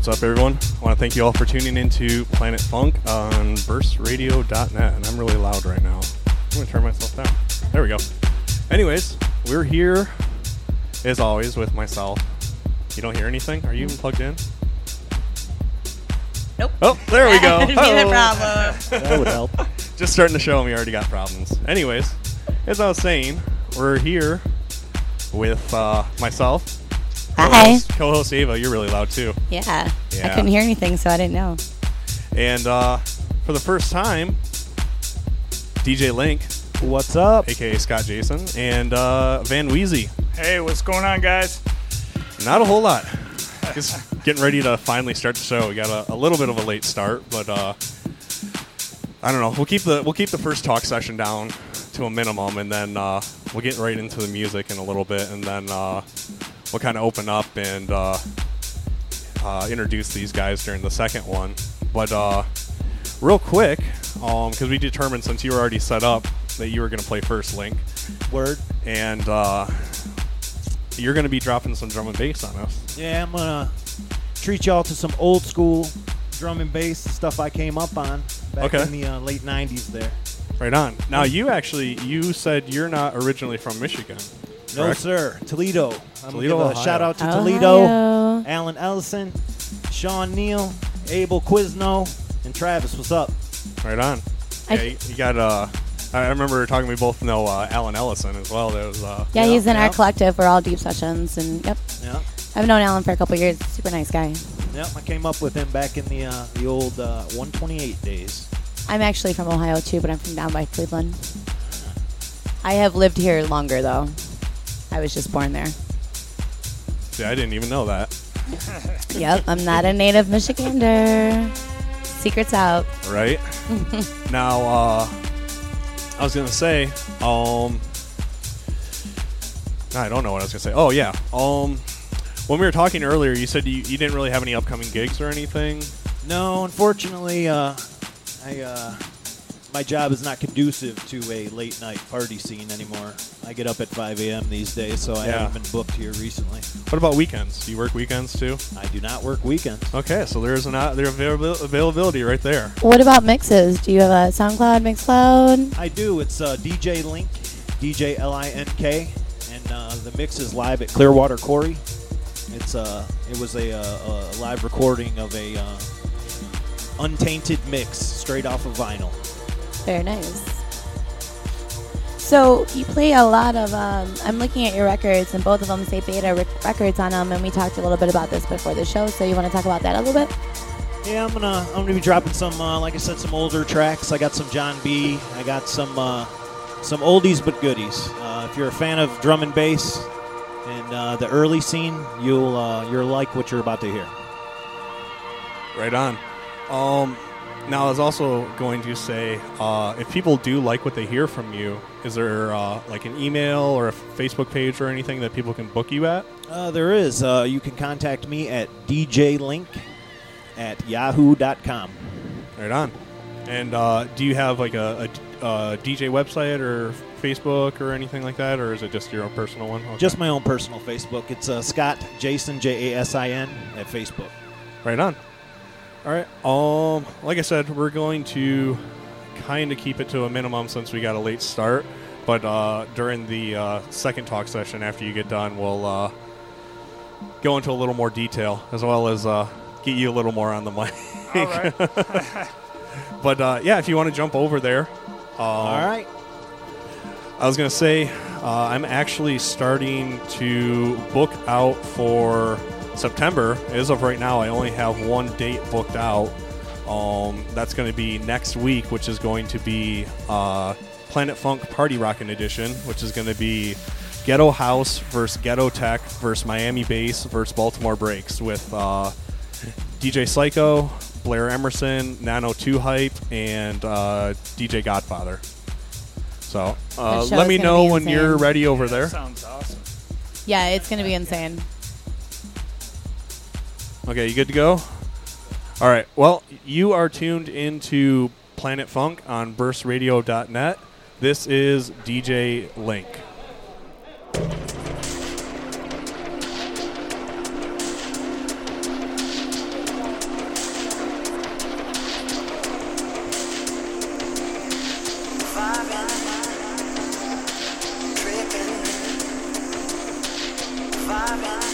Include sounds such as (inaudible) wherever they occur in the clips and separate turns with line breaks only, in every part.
what's up, everyone? I want to thank you all for tuning into Planet Funk on burstradio.net. And I'm really loud right now. I'm going to turn myself down. There we go. Anyways, we're here, as always, with myself. You don't hear anything? Are you even plugged in?
Nope.
Oh, there we go. (laughs)
Be the
Oh.
problem. (laughs)
That would help.
Just starting the show and we already got problems. Anyways, as I was saying, we're here with uh, myself.
Hi.
co-host- Co-host Ava, you're really loud too.
Yeah. I couldn't hear anything, so I didn't know.
And uh, for the first time, DJ Link,
What's up?
aka Scott Jasin, and uh, Van Weezy.
Hey, what's going on, guys?
Not a whole lot. Just getting ready to finally start the show. We got a, a little bit of a late start, but uh, I don't know. We'll keep the we'll keep the first talk session down to a minimum, and then uh, we'll get right into the music in a little bit, and then uh, we'll kind of open up and uh, uh, introduce these guys during the second one. But uh, real quick, because we determined since you were already set up that you were going to play first, Link,
Word.
and uh, you're going to be dropping some drum and bass on us.
Yeah, I'm gonna treat y'all to some old school drum and bass stuff I came up on back
Okay.
in the uh, late '90s. There.
Right on. Now you actually you said you're not originally from Michigan.
No,
correct?
sir. Toledo. I'm
Toledo,
gonna give
Ohio.
a shout out to
Ohio.
Toledo. Alan Ellison, Sean Neal, Abel Quizno, and Travis. What's up?
Right on.
I-
yeah, you, you got uh I remember talking we both know uh, Alan Ellison as well. That was uh
Yeah,
Yeah,
he's in
yeah.
our collective. We're all deep sessions, and yep,
Yeah.
I've known Alan for a couple years. Super nice guy.
Yep, I came up with him back in the uh, the old uh, 128 days.
I'm actually from Ohio too, but I'm from down by Cleveland. I have lived here longer though. I was just born there.
see, I didn't even know that. (laughs)
Yep, I'm not a native Michigander. Secrets out.
Right? (laughs) now uh I was gonna say, um I don't know what I was gonna say. Oh yeah. Um when we were talking earlier, you said you, you didn't really have any upcoming gigs or anything.
No, unfortunately, uh, I uh, my job is not conducive to a late night party scene anymore. I get up at 5 a.m. these days, so I
Yeah.
haven't been booked here recently.
What about weekends? Do you work weekends too?
I do not work weekends.
Okay, so there's an uh, there avail- availability right there.
What about mixes? Do you have a SoundCloud, Mixcloud?
I do. It's uh, DJ Link, DJ L I N K, and uh, the mix is live at Clearwater Quarry. It's uh, it was a, uh, a live recording of a uh, untainted mix straight off of vinyl.
Very nice. So you play a lot of. Um, I'm looking at your records, and both of them say Beta rec- Records on them. And we talked a little bit about this before the show. So you want to talk about that a little bit?
Yeah, I'm gonna I'm gonna be dropping some uh, like I said some older tracks. I got some John B. I got some uh, some oldies but goodies. Uh, if you're a fan of drum and bass and uh, the early scene, you'll uh, you'll like what you're about to hear.
Right on. Um, now, I was also going to say, uh, if people do like what they hear from you, is there uh, like an email or a Facebook page or anything that people can book you at?
Uh, there is. Uh, you can contact me at djlink at yahoo.com.
Right on. And uh, do you have like a, a, a DJ website or Facebook or anything like that, or is it just your own personal one? Okay.
Just my own personal Facebook. It's uh, Scott Jasin J A S I N at Facebook.
Right on. All right. Um, like I said, we're going to kind of keep it to a minimum since we got a late start. But uh, during the uh, second talk session, after you get done, we'll uh, go into a little more detail as well as uh, get you a little more on the mic.
All right. (laughs) (laughs)
But uh, yeah, if you want to jump over there, um,
All right.
I was gonna say, Uh, I'm actually starting to book out for September. As of right now, I only have one date booked out. Um, that's going to be next week, which is going to be uh, Planet Funk Party Rockin' Edition, which is going to be Ghetto House versus Ghetto Tech versus Miami Bass versus Baltimore Breaks with uh, DJ Psycho, Blair Emerson, Nano 2 Hype, and uh, DJ Godfather. So uh, let me know when you're ready over there.
Sounds awesome.
Yeah, it's going to be insane.
Okay, you good to go? All right. Well, you are tuned into Planet Funk on burstradio.net. This is DJ Link.
When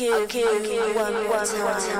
I'll give, you one more time.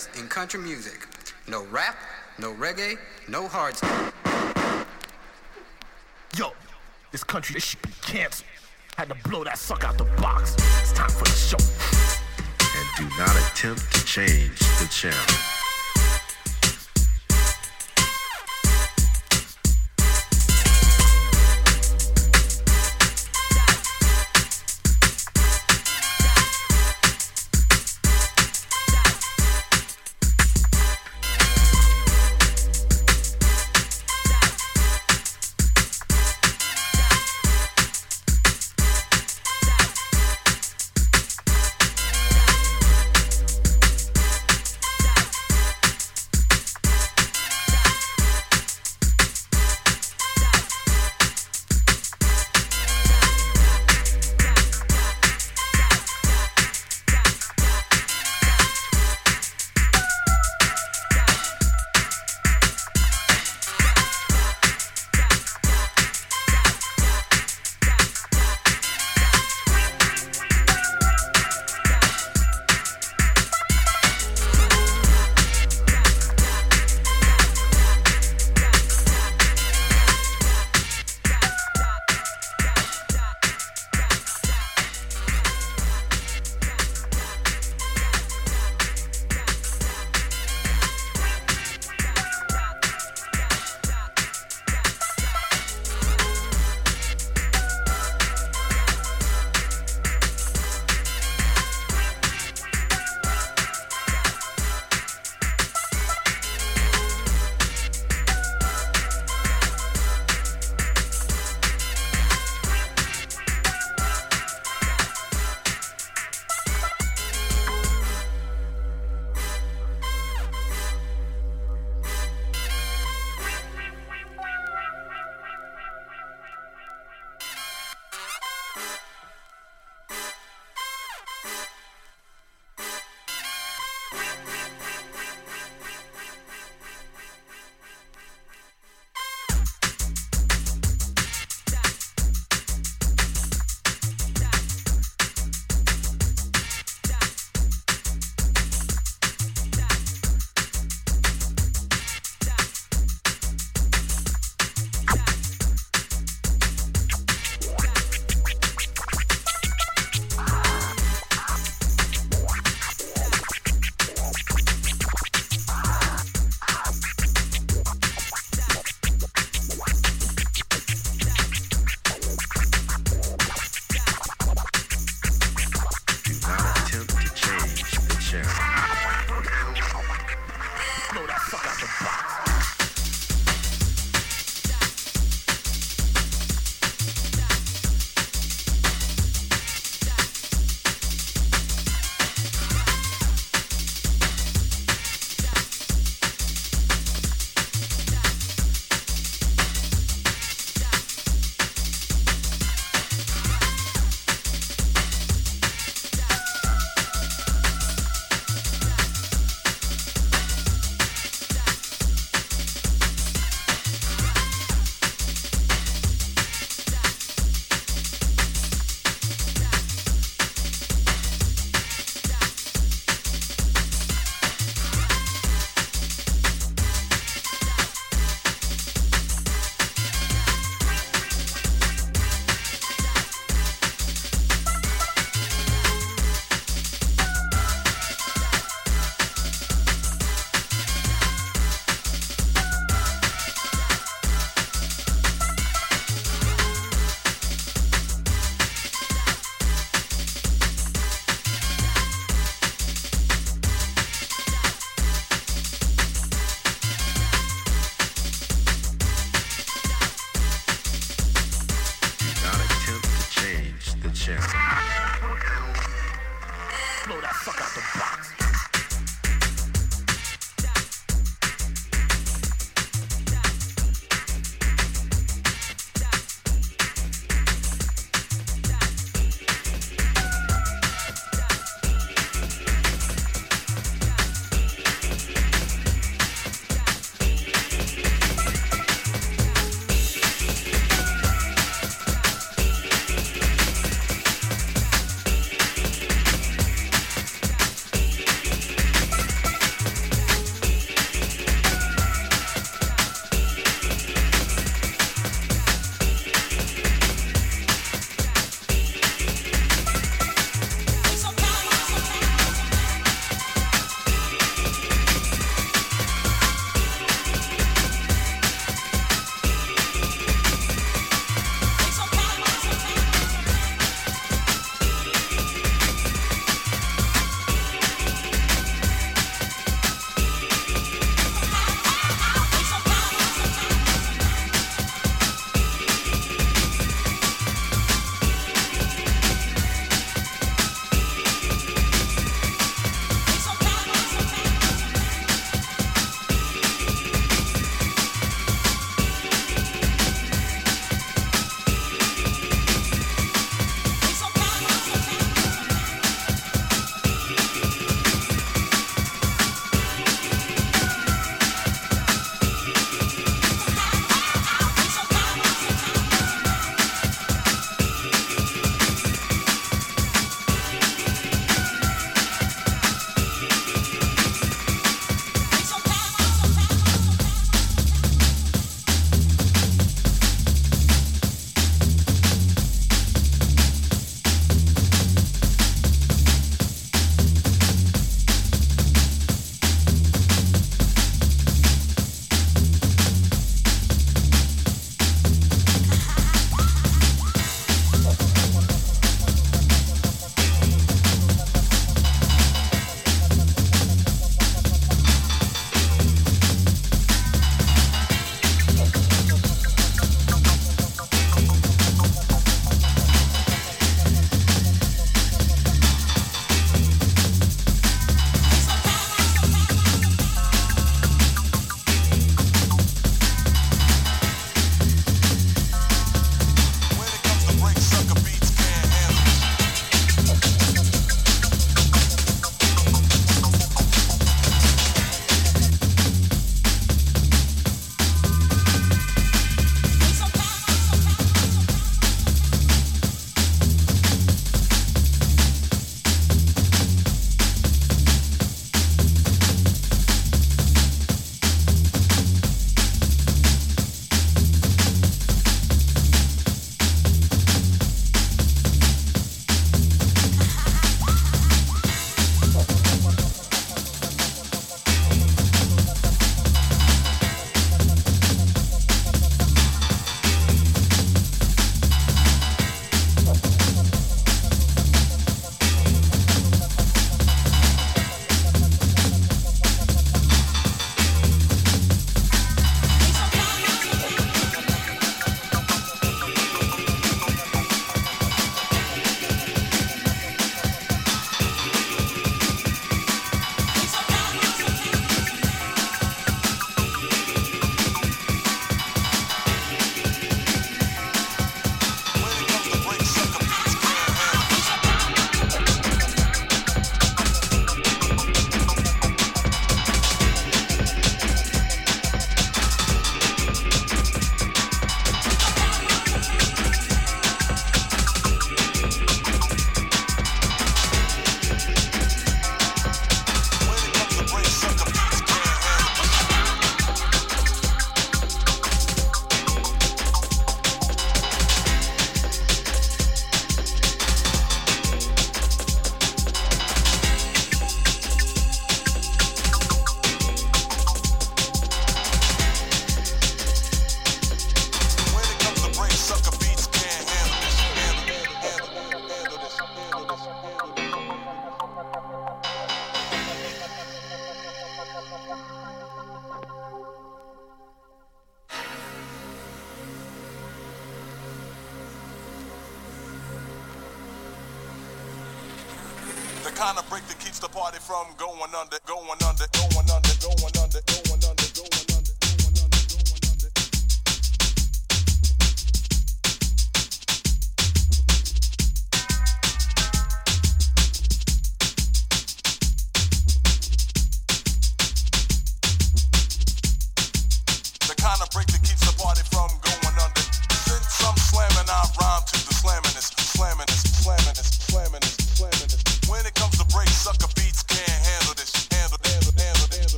best in country music. No rap, no reggae, no hard stuff.
Yo, this country, this shit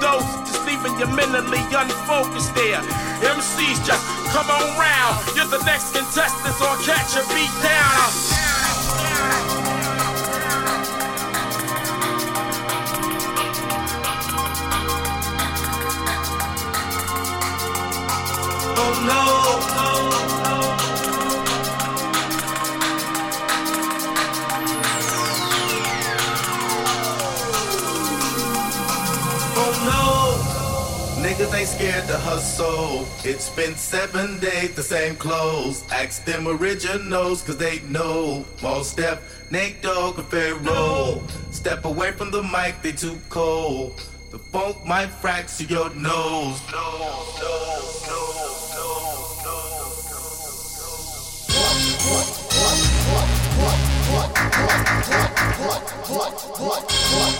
prognosis, to dose, just leaving you mentally unfocused there. MCs just come on round. You're the next contestant, I'll catch a beat down.
Oh no! Niggas ain't scared to hustle. It's been seven days, the same clothes. Ask them originals, cause they know. More step, Nate Dogg and Pharaoh. Step away from the mic, they too cold. The funk might fracture your nose.
Rap,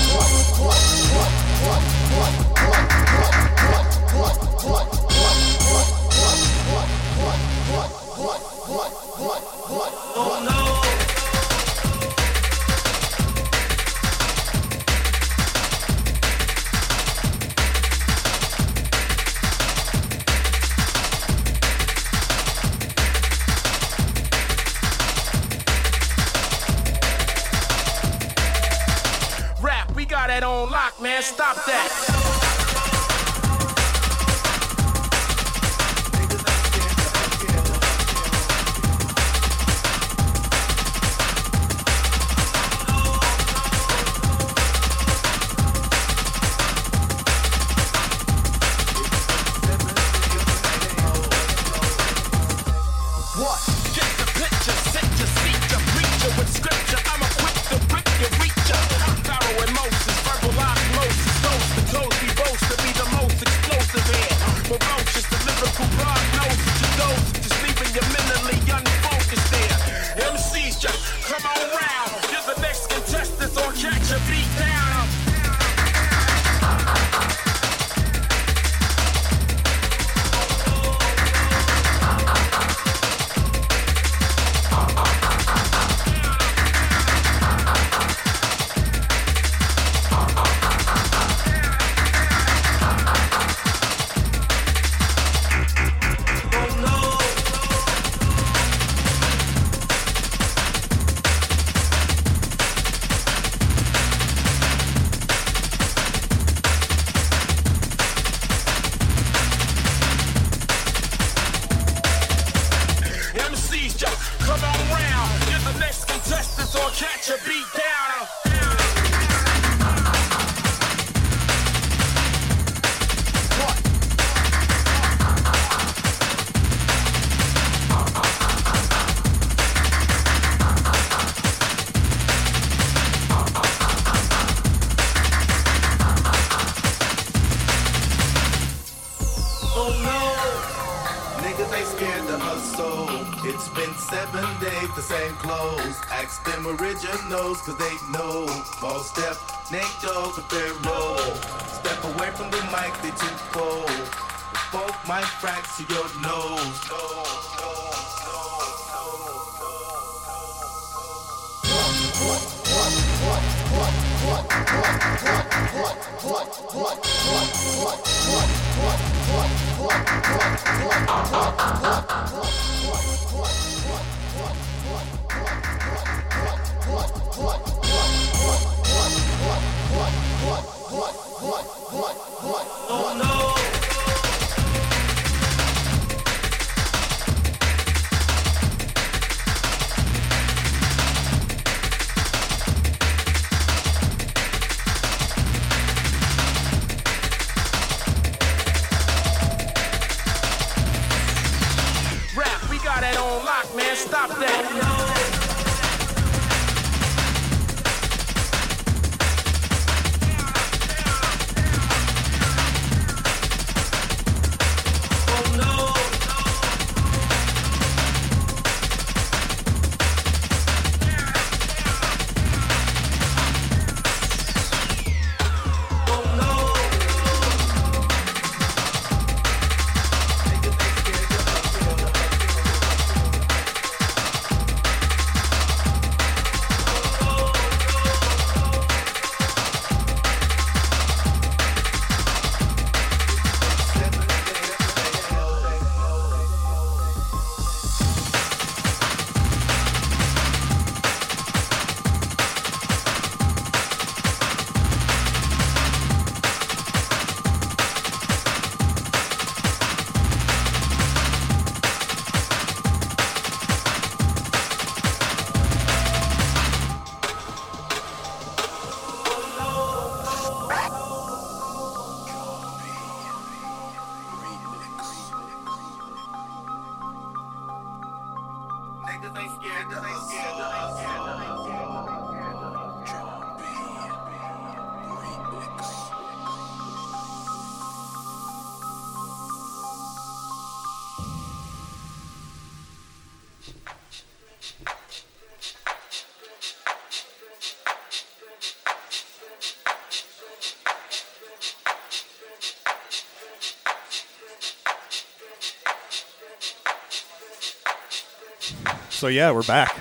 So
yeah, we're back.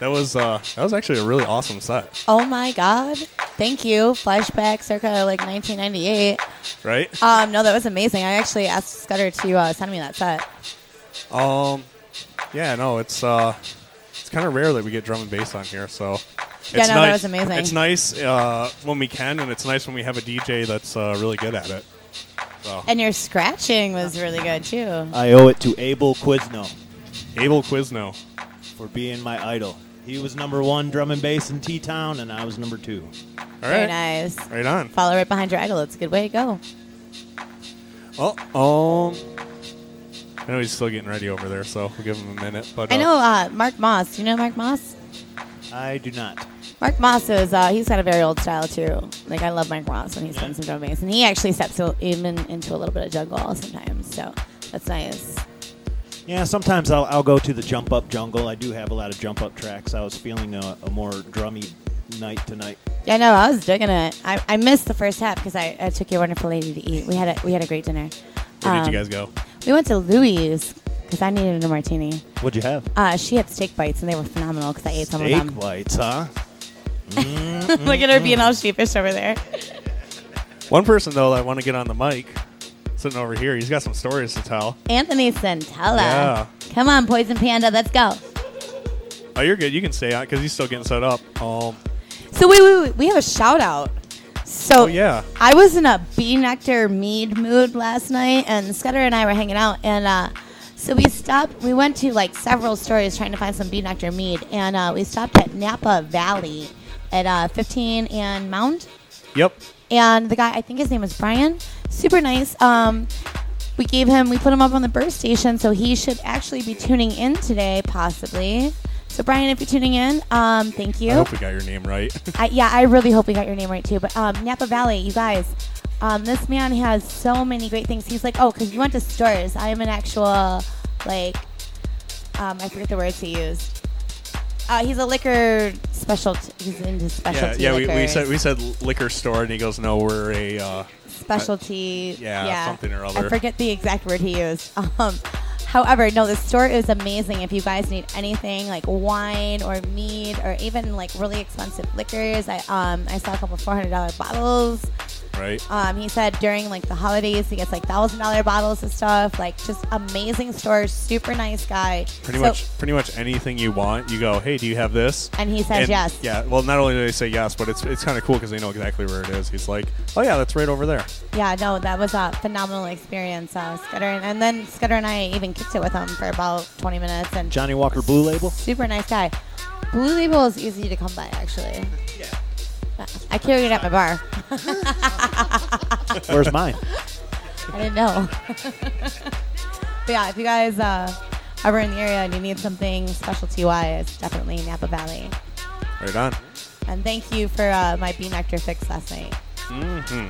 That was uh, that was actually a really awesome set,
Oh my God. Thank you. Flashback circa like 1998.
right?
Um, no, that was amazing. I actually asked Scudder to uh, send me that set.
Um, yeah, no, it's uh, it's kind of rare that we get drum and bass on here, so.
Yeah,
it's
no, that was amazing.
It's nice uh, when we can, and it's nice when we have a DJ that's uh, really good at it. So,
And your scratching was really good too.
I owe it to Abel Quizno
Abel Quizno.
For being my idol. He was number one drum and bass in T Town, and I was number two.
All
Very nice.
right on.
Follow right behind your idol. It's a good way to go.
Oh, um, I know he's still getting ready over there, so we'll give him a minute. But
I
uh,
know uh, Mark Moss. Do you know Mark Moss?
I do not.
Mark Moss is uh, he's got a very old style too. Like I love Mark Moss when he's done some drum bass, and he actually steps even into a little bit of jungle sometimes. So that's nice.
Yeah, sometimes I'll, I'll go to the jump up jungle. I do have a lot of jump up tracks. I was feeling a, a more drummy night tonight.
Yeah, no, I was digging it. I, I missed the first half because I, I took your wonderful lady to eat. We had a we had a great dinner.
where did
Um,
you guys go?
We went to Louis because I needed a martini.
What'd you have?
Uh, she had steak bites and they were phenomenal because I ate some of them.
Steak
them.
bites, huh? (laughs)
Look at her being all sheepish over there.
One person though that I want to get on the mic, sitting over here, he's got some stories to tell.
Anthony Santella.
Yeah.
Come on, Poison Panda, let's go.
Oh, you're good. You can stay on because he's still getting set up. Um,
So wait, wait, wait. We have a shout out. So
Oh, yeah.
I was in a bee nectar mead mood last night, and Scudder and I were hanging out, and uh, so we stopped. We went to like several stores trying to find some bee nectar mead, and uh, we stopped at Napa Valley at uh, 15 and Mound.
yep.
And the guy, I think his name was Brian, super nice. Um, we gave him, we put him up on the birth station, so he should actually be tuning in today, possibly. So Brian, if you're tuning in, um, thank you.
I hope we got your name right. (laughs)
I, yeah, I really hope we got your name right too. But um, Napa Valley, you guys, um, this man has so many great things. He's like, oh, because you went to stores. I am an actual, like, um, I forget the words he used. Uh, he's a liquor specialty. He's into
yeah,
specialty
yeah. We, we said we said liquor store, and he goes, "No, we're a." Uh,
specialty.
yeah, something or
I forget the exact word he used. (laughs) Um, however, no, the store is amazing. If you guys need anything like wine or mead or even like really expensive liquors, I um I saw a couple four hundred dollar bottles.
Right.
Um, he said during like the holidays he gets like thousand dollar bottles of stuff. Like just amazing store, super nice guy.
Pretty
So-
much, pretty much anything you want, you go, "Hey, do you have this?"
And he says yes.
Yeah. Well, not only do they say yes, but it's it's kind of cool because they know exactly where it is. He's like, "Oh yeah, that's right over there."
Yeah, no, that was a phenomenal experience. Uh, Scudder and, and then Scudder and I even kicked it with him for about twenty minutes and.
Johnnie Walker Blue Label.
Super nice guy. Blue Label is easy to come by, actually. Yeah. I carry it at my bar. (laughs)
Where's mine?
I didn't know. but yeah, if you guys uh, ever in the area and you need something specialty wise, definitely Napa Valley.
Right on.
And thank you for uh, my bee nectar fix last night.
hmm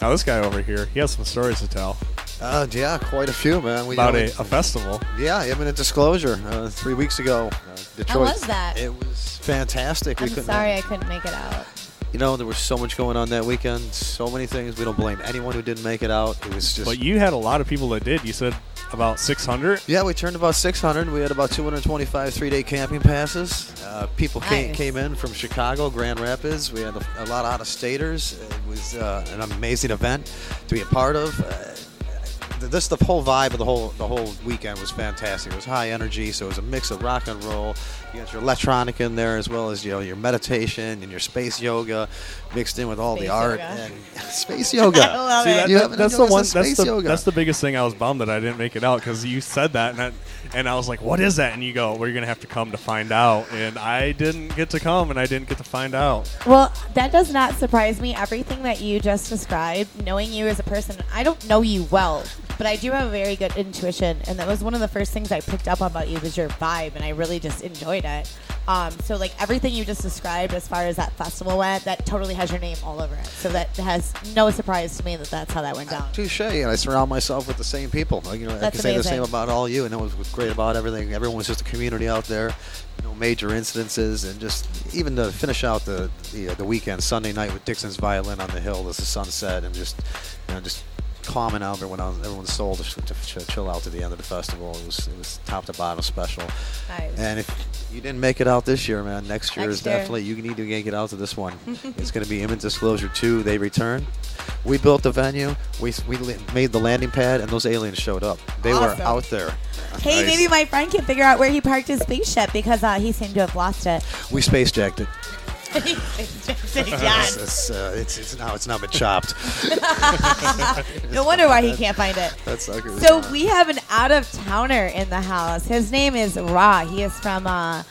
Now this guy over here, he has some stories to tell
Uh, yeah, quite a few, man. We
about
you
a,
know,
a festival.
Yeah, imminent disclosure. Uh, three weeks ago, uh, Detroit.
was that?
It was fantastic.
I'm
we couldn't
sorry I couldn't make it out.
You know, there was so much going on that weekend. So many things. We don't blame anyone who didn't make it out. It was just.
But you had a lot of people that did. You said about 600.
Yeah, we turned about 600. We had about 225 three-day camping passes. Uh, people came,
Nice.
came in from Chicago, Grand Rapids. We had a, a lot of out-of-staters. It was uh, an amazing event to be a part of. Uh, th- this the whole vibe of the whole the whole weekend was fantastic. It was high energy, so it was a mix of rock and roll. You got your electronic in there as well as you know your meditation and your space yoga mixed in with all
Space
the art
yoga.
and (laughs) space yoga. (laughs)
I love
See,
it.
that,
You
that- that's the one. That's
space
the,
yoga.
that's the biggest thing. I was bummed that I didn't make it out because you said that, and I, and I was like, "What is that?" And you go, "Well, you're gonna have to come to find out." And I didn't get to come, and I didn't get to find out.
Well, that does not surprise me. Everything that you just described, knowing you as a person, I don't know you well, but I do have a very good intuition, and that was one of the first things I picked up about you was your vibe, and I really just enjoyed it. Um, so like everything you just described as far as that festival went, that totally has your name all over it. So that has no surprise to me that that's how that went down.
Touche. And I surround myself with the same people. Like, You know, I
That's
can say the same about all you. And it was was great about everything. Everyone was just a community out there. No major incidences, and just even to finish out the the, uh, the weekend, Sunday night with Dixon's violin on the hill as the sun set, and just you know just calming out everyone everyone's soul to, to, to chill out to the end of the festival. It was it was top to bottom special.
Nice.
And if you didn't make it out this year, man, next year
Next
is
year.
definitely you need to get out to this one. (laughs) it's going to be Imminent Disclosure 2. They return. We built the venue. We we made the landing pad, and those aliens showed up. They were out there.
Hey,
Nice.
maybe my friend can figure out where he parked his spaceship because uh, he seemed to have lost it.
we space jacked it. It's, it's, uh, it's, it's now it's now been chopped.
no wonder why he can't find it.
That sucker.
So
gone.
we have an out of towner in the house. His name is Ra. He is from uh,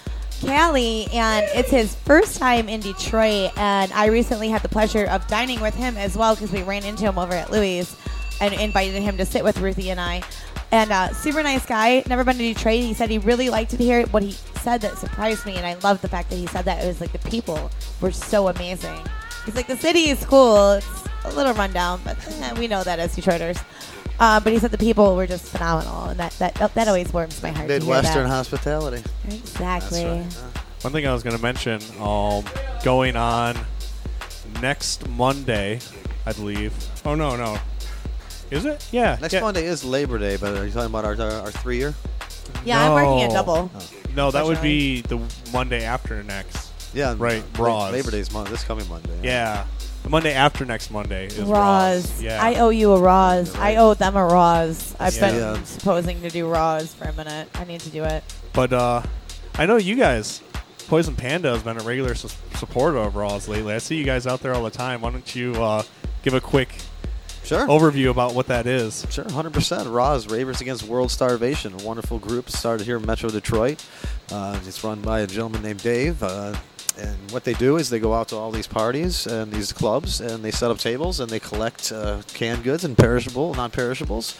Cali, and it's his first time in Detroit. And I recently had the pleasure of dining with him as well because we ran into him over at Louis and invited him to sit with Ruthie and I. And uh, super nice guy. Never been to Detroit. He said he really liked it here. What he said that surprised me, and I love the fact that he said that it was like the people were so amazing. He's like the city is cool. It's a little rundown, but eh, we know that as Detroiters. Uh, but he said the people were just phenomenal, and that that that always warms my heart. to hear
Midwestern
that.
hospitality.
Exactly.
One thing I was going to mention, um, going on next Monday, I believe. Oh no, no, is it? Yeah.
Next
yeah.
Monday is Labor Day, but are you talking about our, our, our three year?
Yeah, I'm working a
No.
double.
No, that would be the Monday after next.
Yeah,
right.
La-
Raws.
Labor Day's month. this coming Monday.
Yeah, the Monday after next Monday is
Raws.
Raws. Yeah.
I owe you a Raws. I owe them a Raws. I've
Yeah.
been
Yeah.
supposing to do Raws for a minute. I need to do it.
But uh, I know you guys. Poison Panda has been a regular su- supporter of Raws lately. I see you guys out there all the time. Why don't you uh, give a quick
Sure.
overview about what that is?
Sure, 100%. Raws, Ravers Against World Starvation, a wonderful group started here in Metro Detroit. Uh, it's run by a gentleman named Dave. Uh, and what they do is they go out to all these parties and these clubs and they set up tables and they collect uh, canned goods and perishable, non perishables.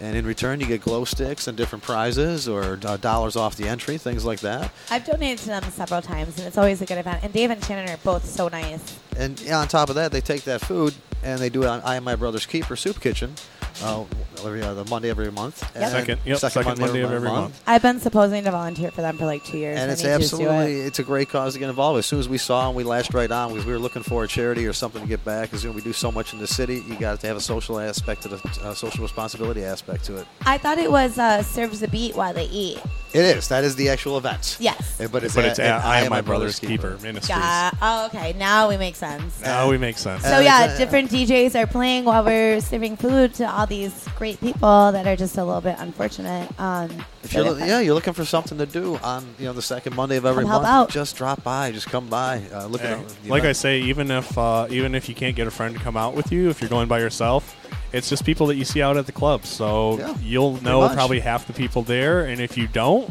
And in return, you get glow sticks and different prizes or uh, dollars off the entry, things like that.
I've donated to them several times, and it's always a good event. And Dave and Shannon are both so nice.
And yeah, on top of that, they take that food and they do it on I Am My Brother's Keeper Soup Kitchen, uh, every uh, the Monday every month.
Yep.
Second- yep, second Monday of every month.
I've been supposing to volunteer for them for like two years.
And
I
it's
need to just do it.
absolutely it's a great cause to get involved. As soon as we saw them, we latched right on because we were looking for a charity or something to get back. Because you know, we do so much in the city, you got to have a social aspect to the uh, social responsibility aspect to it.
I thought it was uh, serves the beat while they eat.
It is. That is the actual event.
Yes.
Uh, But it's,
But
at,
it's at
at
I Am My Brother's Keeper Ministries.
Yeah. Oh, okay. Now we make sense.
Now we make sense.
So yeah, different DJs are playing while we're serving food to all these great people that are just a little bit unfortunate. Um,
If you're,
they're
yeah, you're looking for something to do on you know the second Monday of every
Come help
month.
out.
Just drop by. Just come by. Uh, look
Hey,
at the
like I
event.
say, even if uh, even if you can't get a friend to come out with you, if you're going by yourself, it's just people that you see out at the club. So
Yeah,
you'll know
much.
probably half the people there, and if you don't,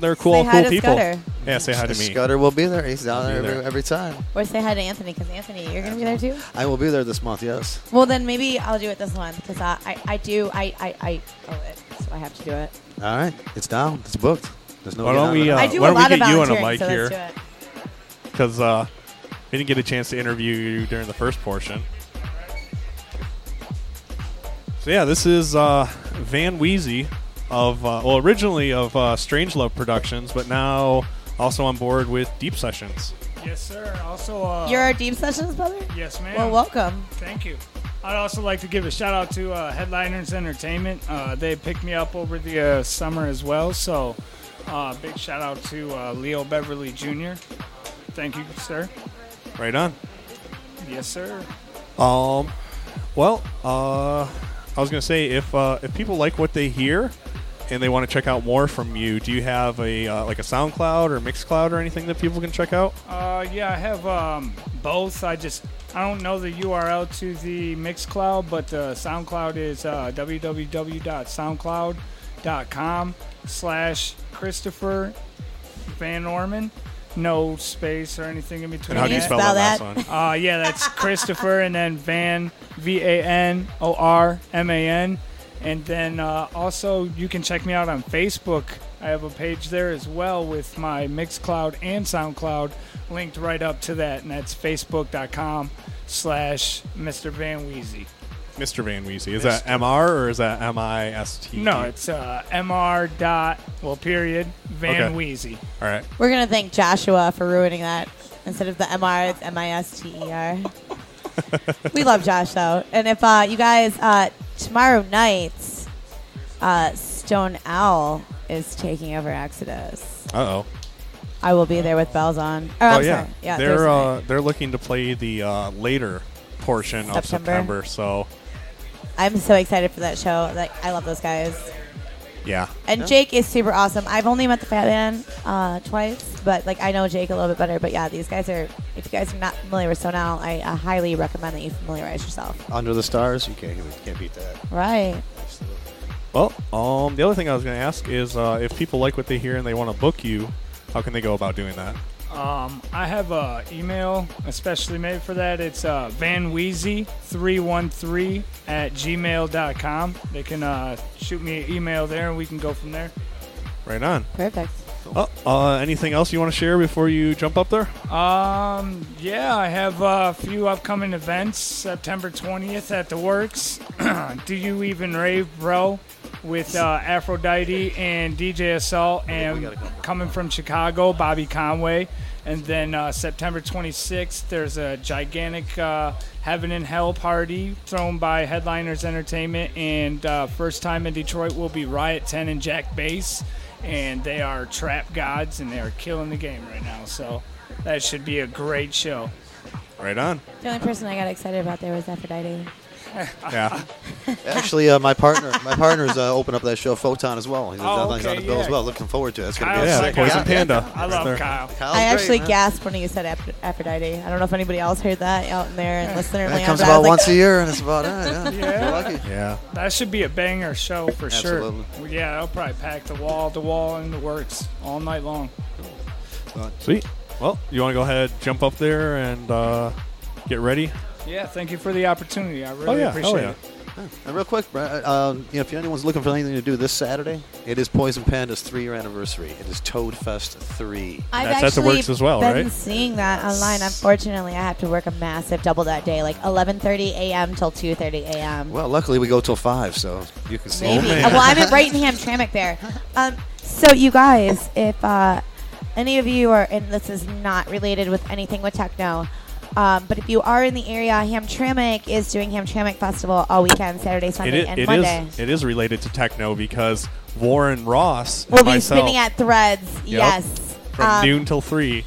they're cool,
Say
cool
hi to
people.
Scudder.
Yeah, say hi to me.
Scudder will be there. He's down
Be
there every,
there.
every time.
Or say hi to Anthony because Anthony, you're gonna be there too.
I will be there this month. Yes.
Well, then maybe I'll do it this month because I, I, I do I, I, I owe it, so I have to do it.
All right, it's down. It's booked. There's no.
Why don't we? Uh,
I do
why
a
don't we
lot of
get you on a mic
so
here?
let's do it.
Because uh, we didn't get a chance to interview you during the first portion. So yeah, this is uh, Van Weezy of uh, well, originally of uh, Strange Love Productions, but now also on board with Deep Sessions.
Yes, sir. Also, uh,
You're our Deep Sessions brother.
yes, ma'am.
Well, welcome.
Thank you. I'd also like to give a shout out to uh, Headliners Entertainment. Uh, they picked me up over the uh, summer as well. So, uh, big shout out to uh, Leo Beverly Jr. Thank you, sir.
Right on.
Yes, sir.
Um, well, uh, I was gonna say if uh, if people like what they hear and they want to check out more from you, do you have a uh, like a SoundCloud or Mixcloud or anything that people can check out?
Uh, yeah, I have um, both. I just I don't know the URL to the Mixcloud, but the SoundCloud is uh, www.soundcloud.com slash Christopher Van Norman. No space or anything in between.
And how do you spell that last one?
Uh, yeah, that's (laughs) Christopher and then Van V A N O R M A N, And then uh, also, you can check me out on Facebook. I have a page there as well with my Mixcloud and SoundCloud linked right up to that, and that's facebook.com slash Mr. Van Weezy.
Mr. Van Weezy. Is that MR or is that M I S T?
No, it's uh, Mr. Dot, well, period, Van
Okay.
Weezy.
All right.
We're gonna thank Joshua for ruining that. Instead of the MR, it's M I S T E R. (laughs) we love Josh though, and if uh, you guys uh, tomorrow night, uh, Stone Owl is taking over Exodos.
Uh oh.
I will be there with bells on. Or, I'm
oh yeah.
sorry. yeah.
they're
Thursday
uh, they're looking to play the uh, later portion of
September.
September. So
I'm so excited for that show. Like I love those guys.
yeah.
And Jake is super awesome. I've only met the Fat Man uh, twice, but like I know Jake a little bit better. But yeah, these guys are. If you guys are not familiar with Sonal, I uh, highly recommend that you familiarize yourself.
Under the stars, you can't you can't beat that.
Right.
Well, um, the other thing I was going to ask is uh, if people like what they hear and they want to book you, how can they go about doing that?
Um, I have an email especially made for that. It's uh, vanweezy313 at gmail.com. They can uh, shoot me an email there and we can go from there.
Right on.
Perfect.
Oh, uh, anything else you want to share before you jump up there?
Um, yeah, I have a few upcoming events. September 20th at the Works. (clears throat) Do you even rave, bro? With uh, Aphrodite and DJ Assault, and coming from Chicago, Bobby Conway. And then uh, September 26th, there's a gigantic uh, Heaven and Hell party thrown by Headliners Entertainment. And uh, first time in Detroit will be Riot 10 and Jack Bass. And they are trap gods, and they are killing the game right now. So that should be a great show.
Right on.
The only person I got excited about there was Aphrodite. (laughs)
Yeah.
Actually, uh, my partner, my partner's uh, opened up that show, Photon, as well. He's
Oh,
he's on
okay,
the bill as
yeah.
well. Looking forward to it. It's gonna
Kyle's
be
Yeah,
like
Poison
a-
Panda.
I love
There.
Kyle.
Kyle's
I
great,
actually
man.
gasped when you said Aph- Aphrodite. I don't know if anybody else heard that out in there and listener
That
land.
comes
but I was
about
like,
once a year, and it's about uh, yeah. (laughs)
Yeah.
You're lucky.
Yeah.
That should be a banger show for
Absolutely.
sure. Well, Yeah, I'll probably pack the wall, the wall, and the works all night long.
Sweet. Well, you want to go ahead, jump up there, and uh, get ready?
Yeah, thank you for the opportunity. I really
oh yeah.
appreciate
oh yeah.
it.
And real quick, Brad, um, you know, if anyone's looking for anything to do this Saturday, it is Poison Panda's three-year anniversary. It is Toad Fest three.
I've
That's at the
actually
Works as well,
been
right?
seeing that online. Unfortunately, I have to work a massive double that day, like 11:30 a.m. till 2:30 a.m.
Well, luckily we go till five, so you can see.
Maybe.
man.
Uh, well, I'm right in Brighton Hamtramck there. Um, so you guys, if uh, any of you are, and this is not related with anything with techno, um, but if you are in the area, Hamtramck is doing Hamtramck Festival all weekend, Saturday, Sunday,
is,
and
it
Monday.
is. It is related to techno because Warren Ross
we'll be
myself
spinning at Threads.
Yep.
Yes.
from
Um,
noon till three.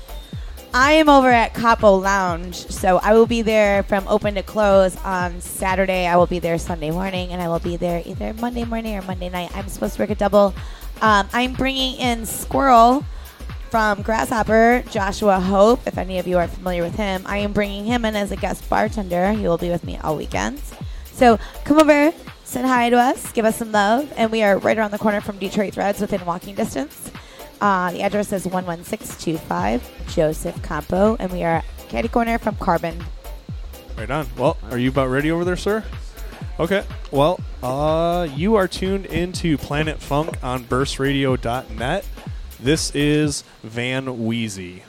I am over at Capo Lounge, so I will be there from open to close on Saturday. I will be there Sunday morning, and I will be there either Monday morning or Monday night. I'm supposed to work a double. Um, I'm bringing in Squirrel from Grasshopper, Joshua Hope. If any of you are familiar with him, I am bringing him in as a guest bartender. He will be with me all weekend. So come over, say hi to us, give us some love, and we are right around the corner from Detroit Threads within walking distance. Uh, the address is 11625 Joseph Campau, and we are caddy corner from Carbon.
Right on. Well, are you about ready over there, sir? Okay. Well, uh, you are tuned into Planet Funk on burstradio.net. This is Van Weezy.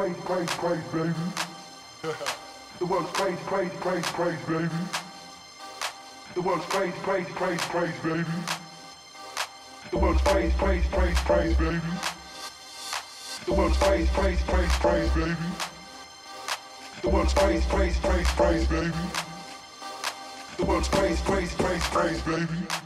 crazy, crazy, crazy, baby. The world's crazy, crazy, crazy, crazy, baby. The world's crazy, crazy, crazy, crazy, baby. The world's crazy, crazy, crazy, crazy, baby. The world's crazy, crazy, crazy, crazy, baby. The world's crazy, crazy, crazy, crazy, baby. The world's crazy, crazy, crazy, crazy, baby.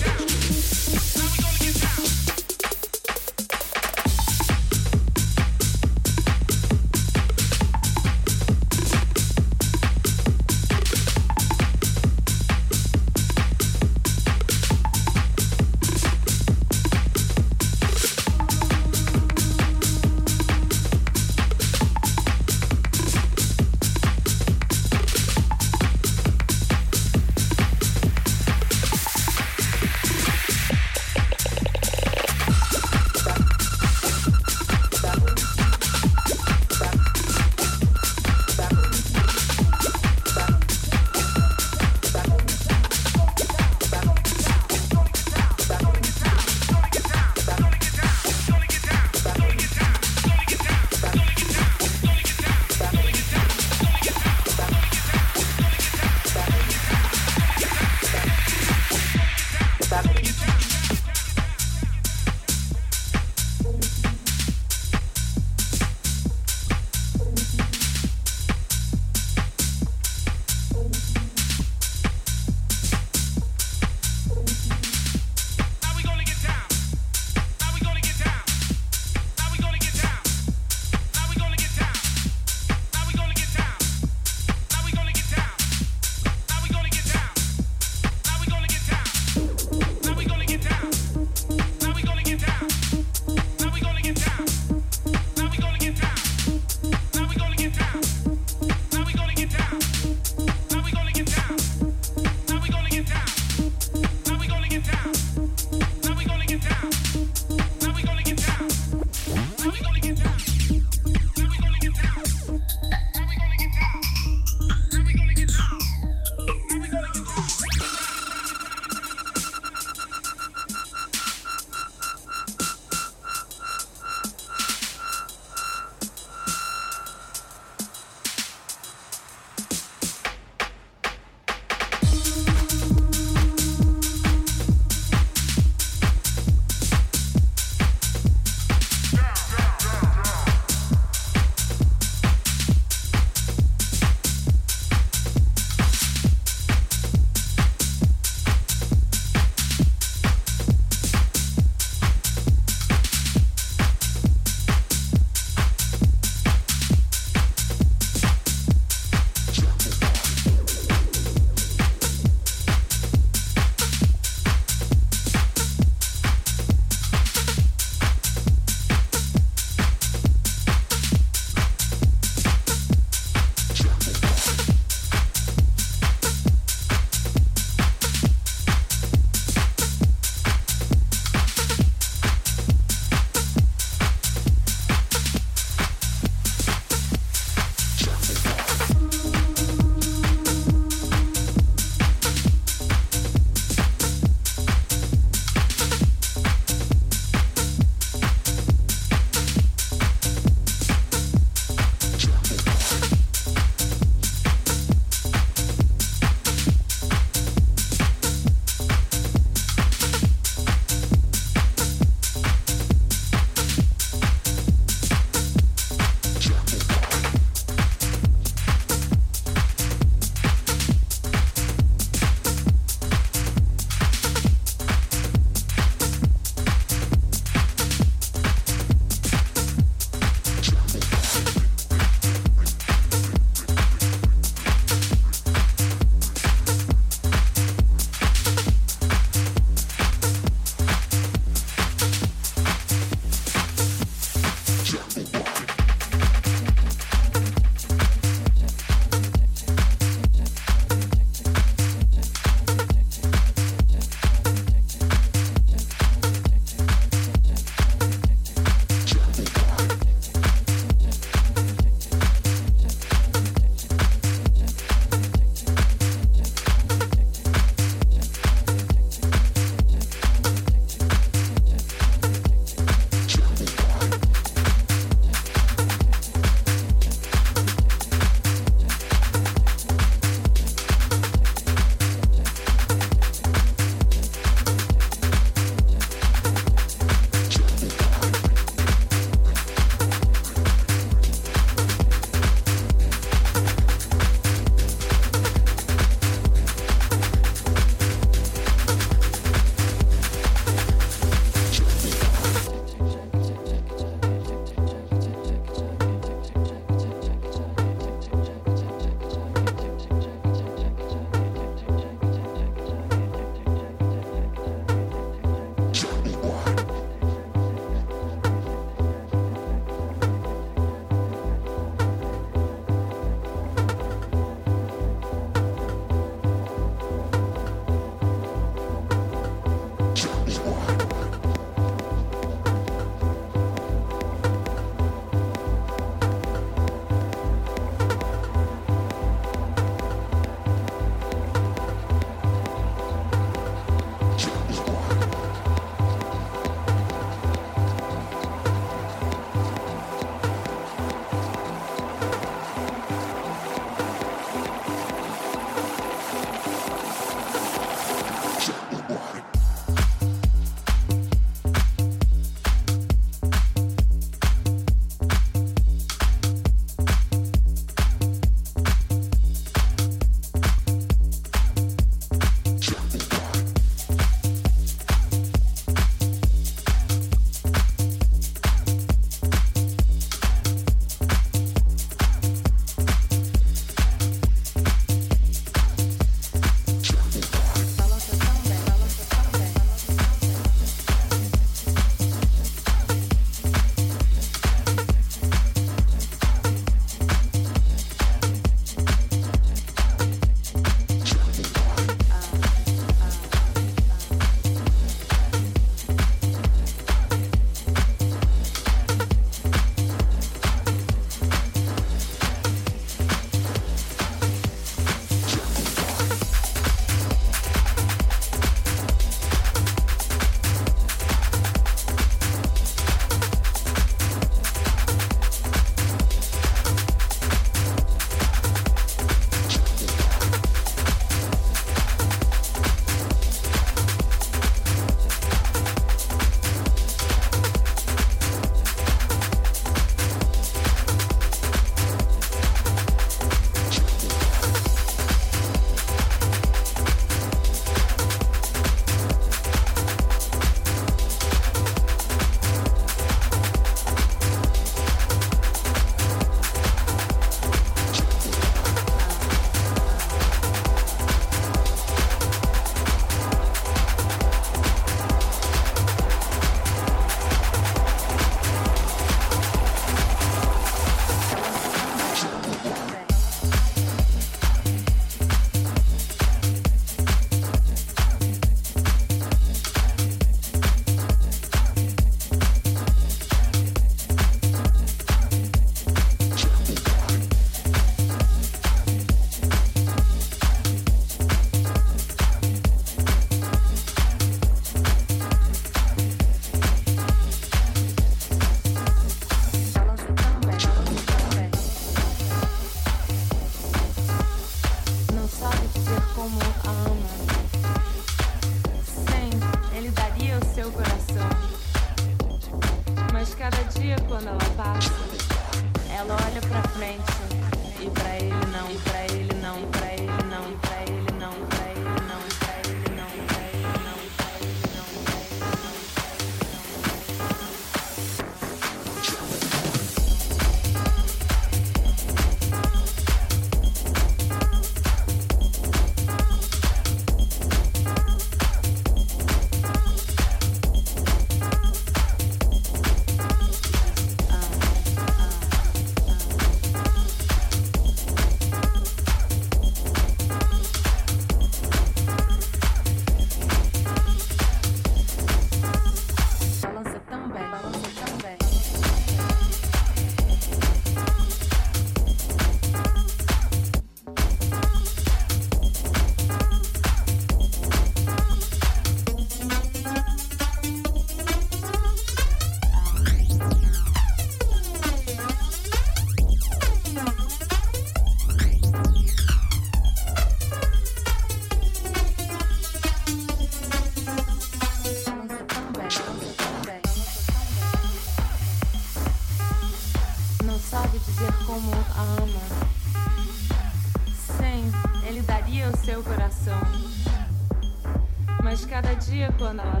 Antonella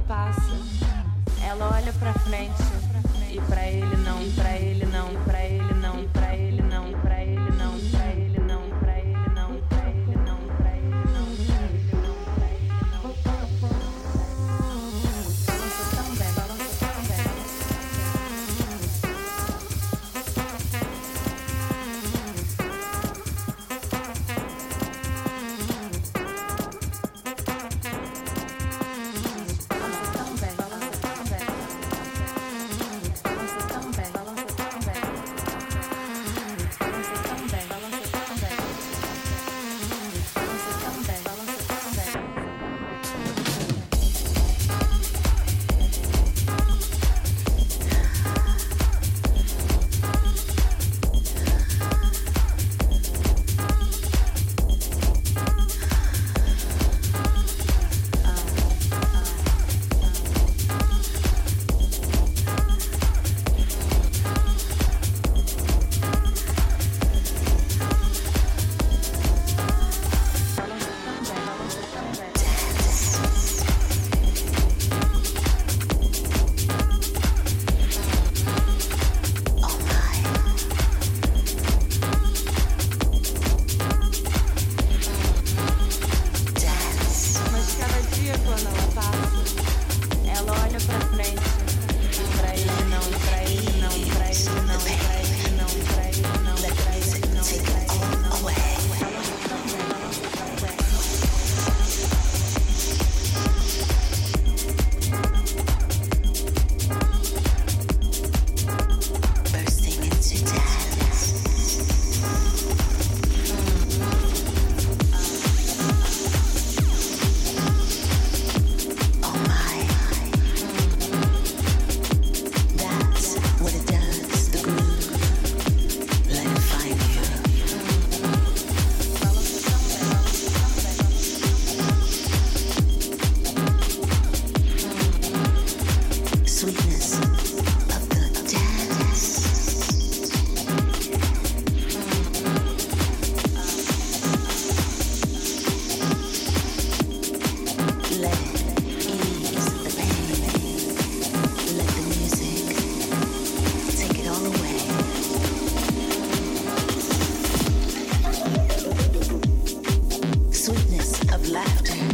laughter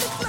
Stop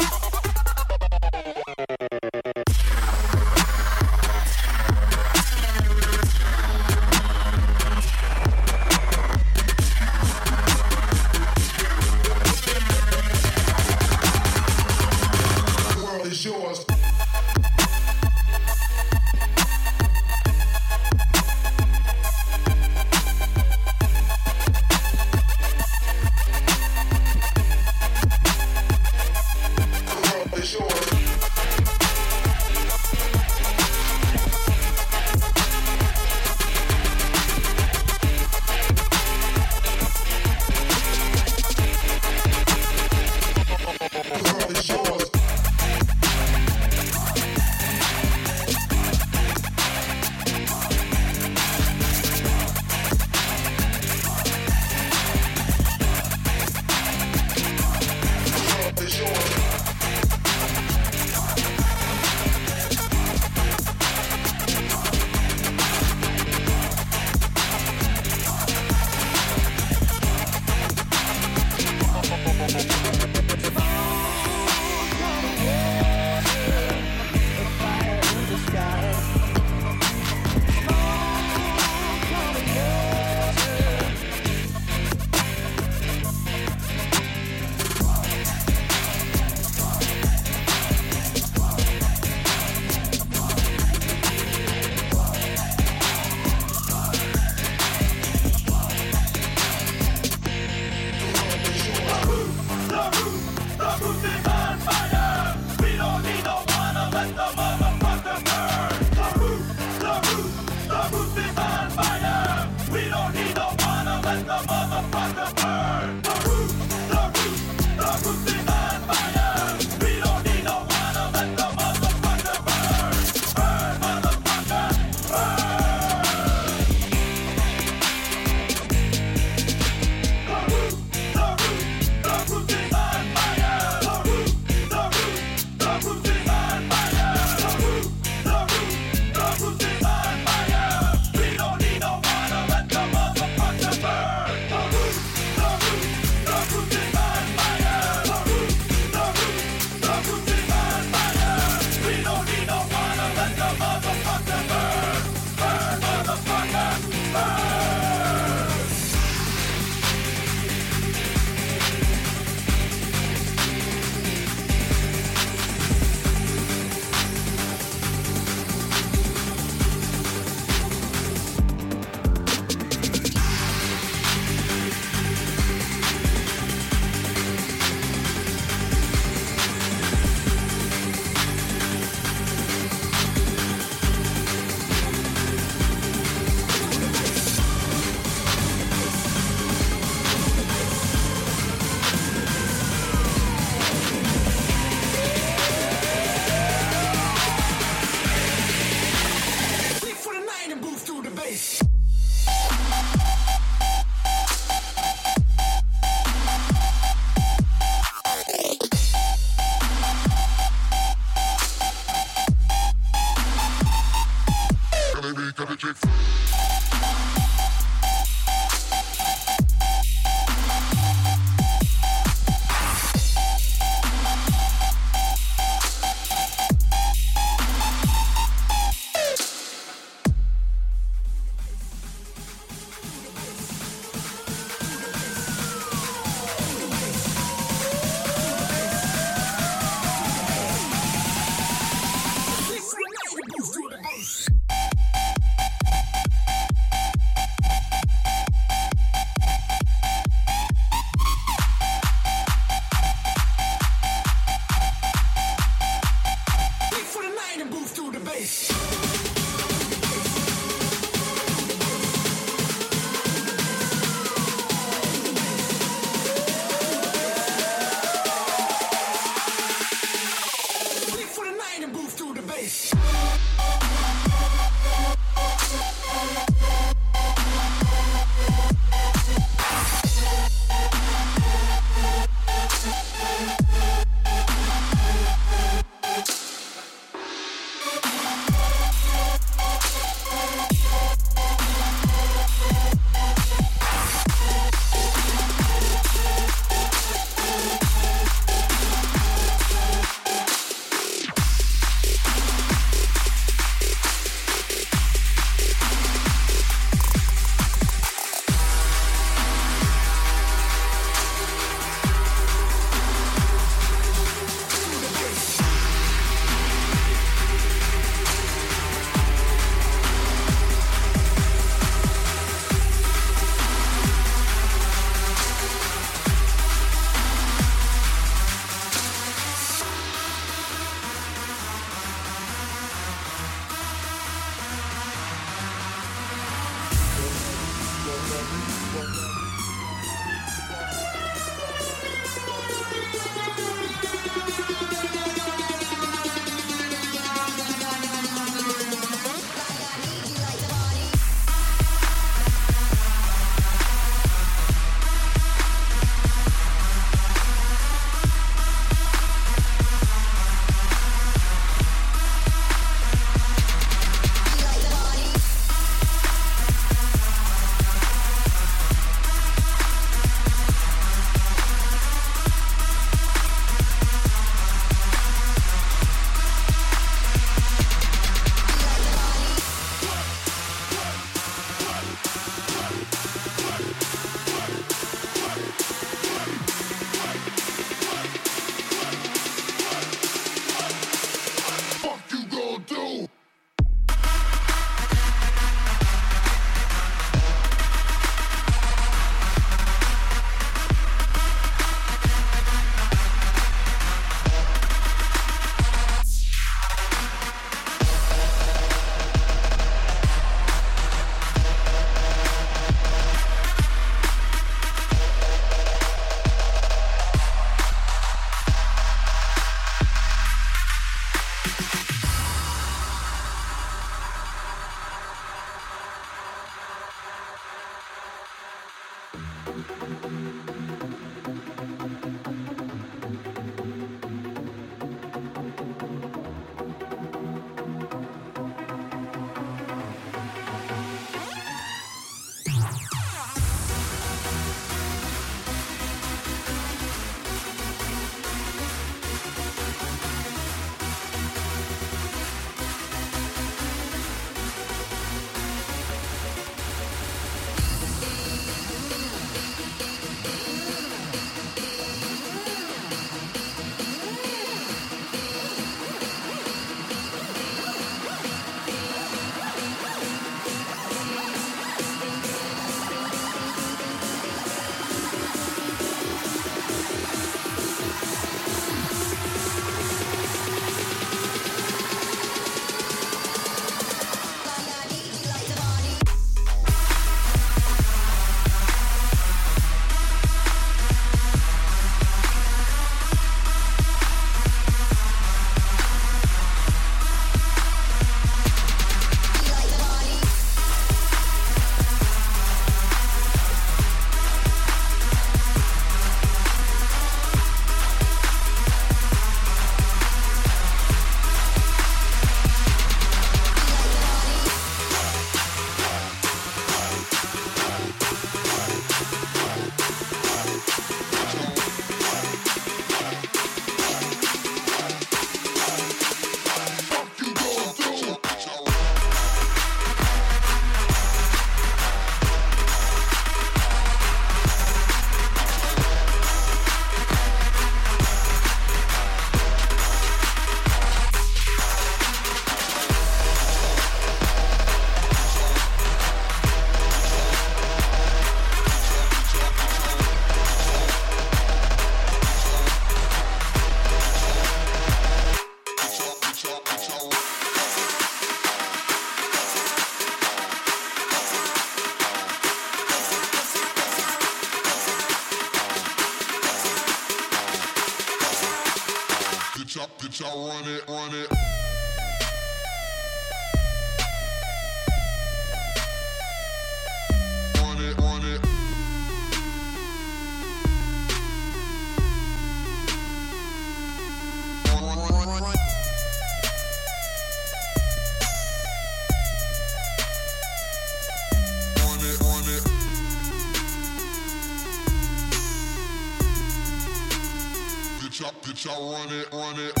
Bitch, run it, run it.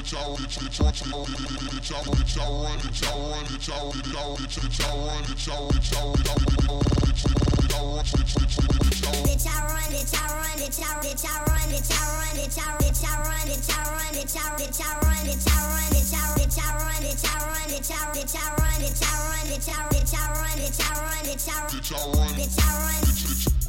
Bitch, I run, I, bitch, bitch, bitch, bitch, I, bitch, I run, bitch, I run, bitch, I, bitch, I, bitch, bitch, I run, bitch, I, bitch, I, bitch, I, bitch, bitch, I run, bitch, bitch, bitch, I Bitch, I run, bitch, I run, bitch, I, bitch, I run, bitch, I run, bitch, I,
bitch, I run, bitch, I run, bitch, I, bitch, I run, bitch, I run, bitch, I, bitch, I run, bitch, I run, bitch, I, bitch, I run, bitch, I run, bitch, I, bitch, I run, bitch, I run, bitch, I, bitch, I run, bitch, I run. bitch, bitch. Bitch,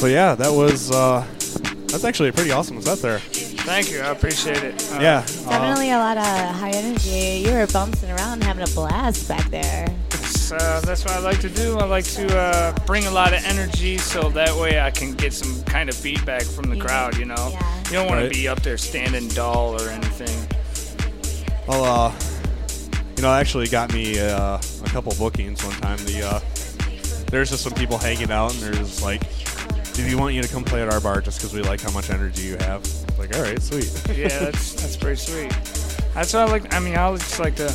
So yeah, that was uh, that's actually a pretty awesome set there.
Thank you. I appreciate it. Uh,
Yeah. uh,
Definitely a lot of high energy. You were bouncing around having a blast back there.
That's, uh, that's what I like to do. I like to uh, bring a lot of energy so that way I can get some kind of feedback from the crowd, you know? You don't want
Right.
to be up there standing dull or anything.
Well, uh, you know, actually got me uh, a couple bookings one time. The uh, there's just some people hanging out, and they're like, "Do you want you to come play at our bar just because we like how much energy you have?" Like, all right, sweet. (laughs)
Yeah, that's that's pretty sweet. That's what I like. I mean, I just like to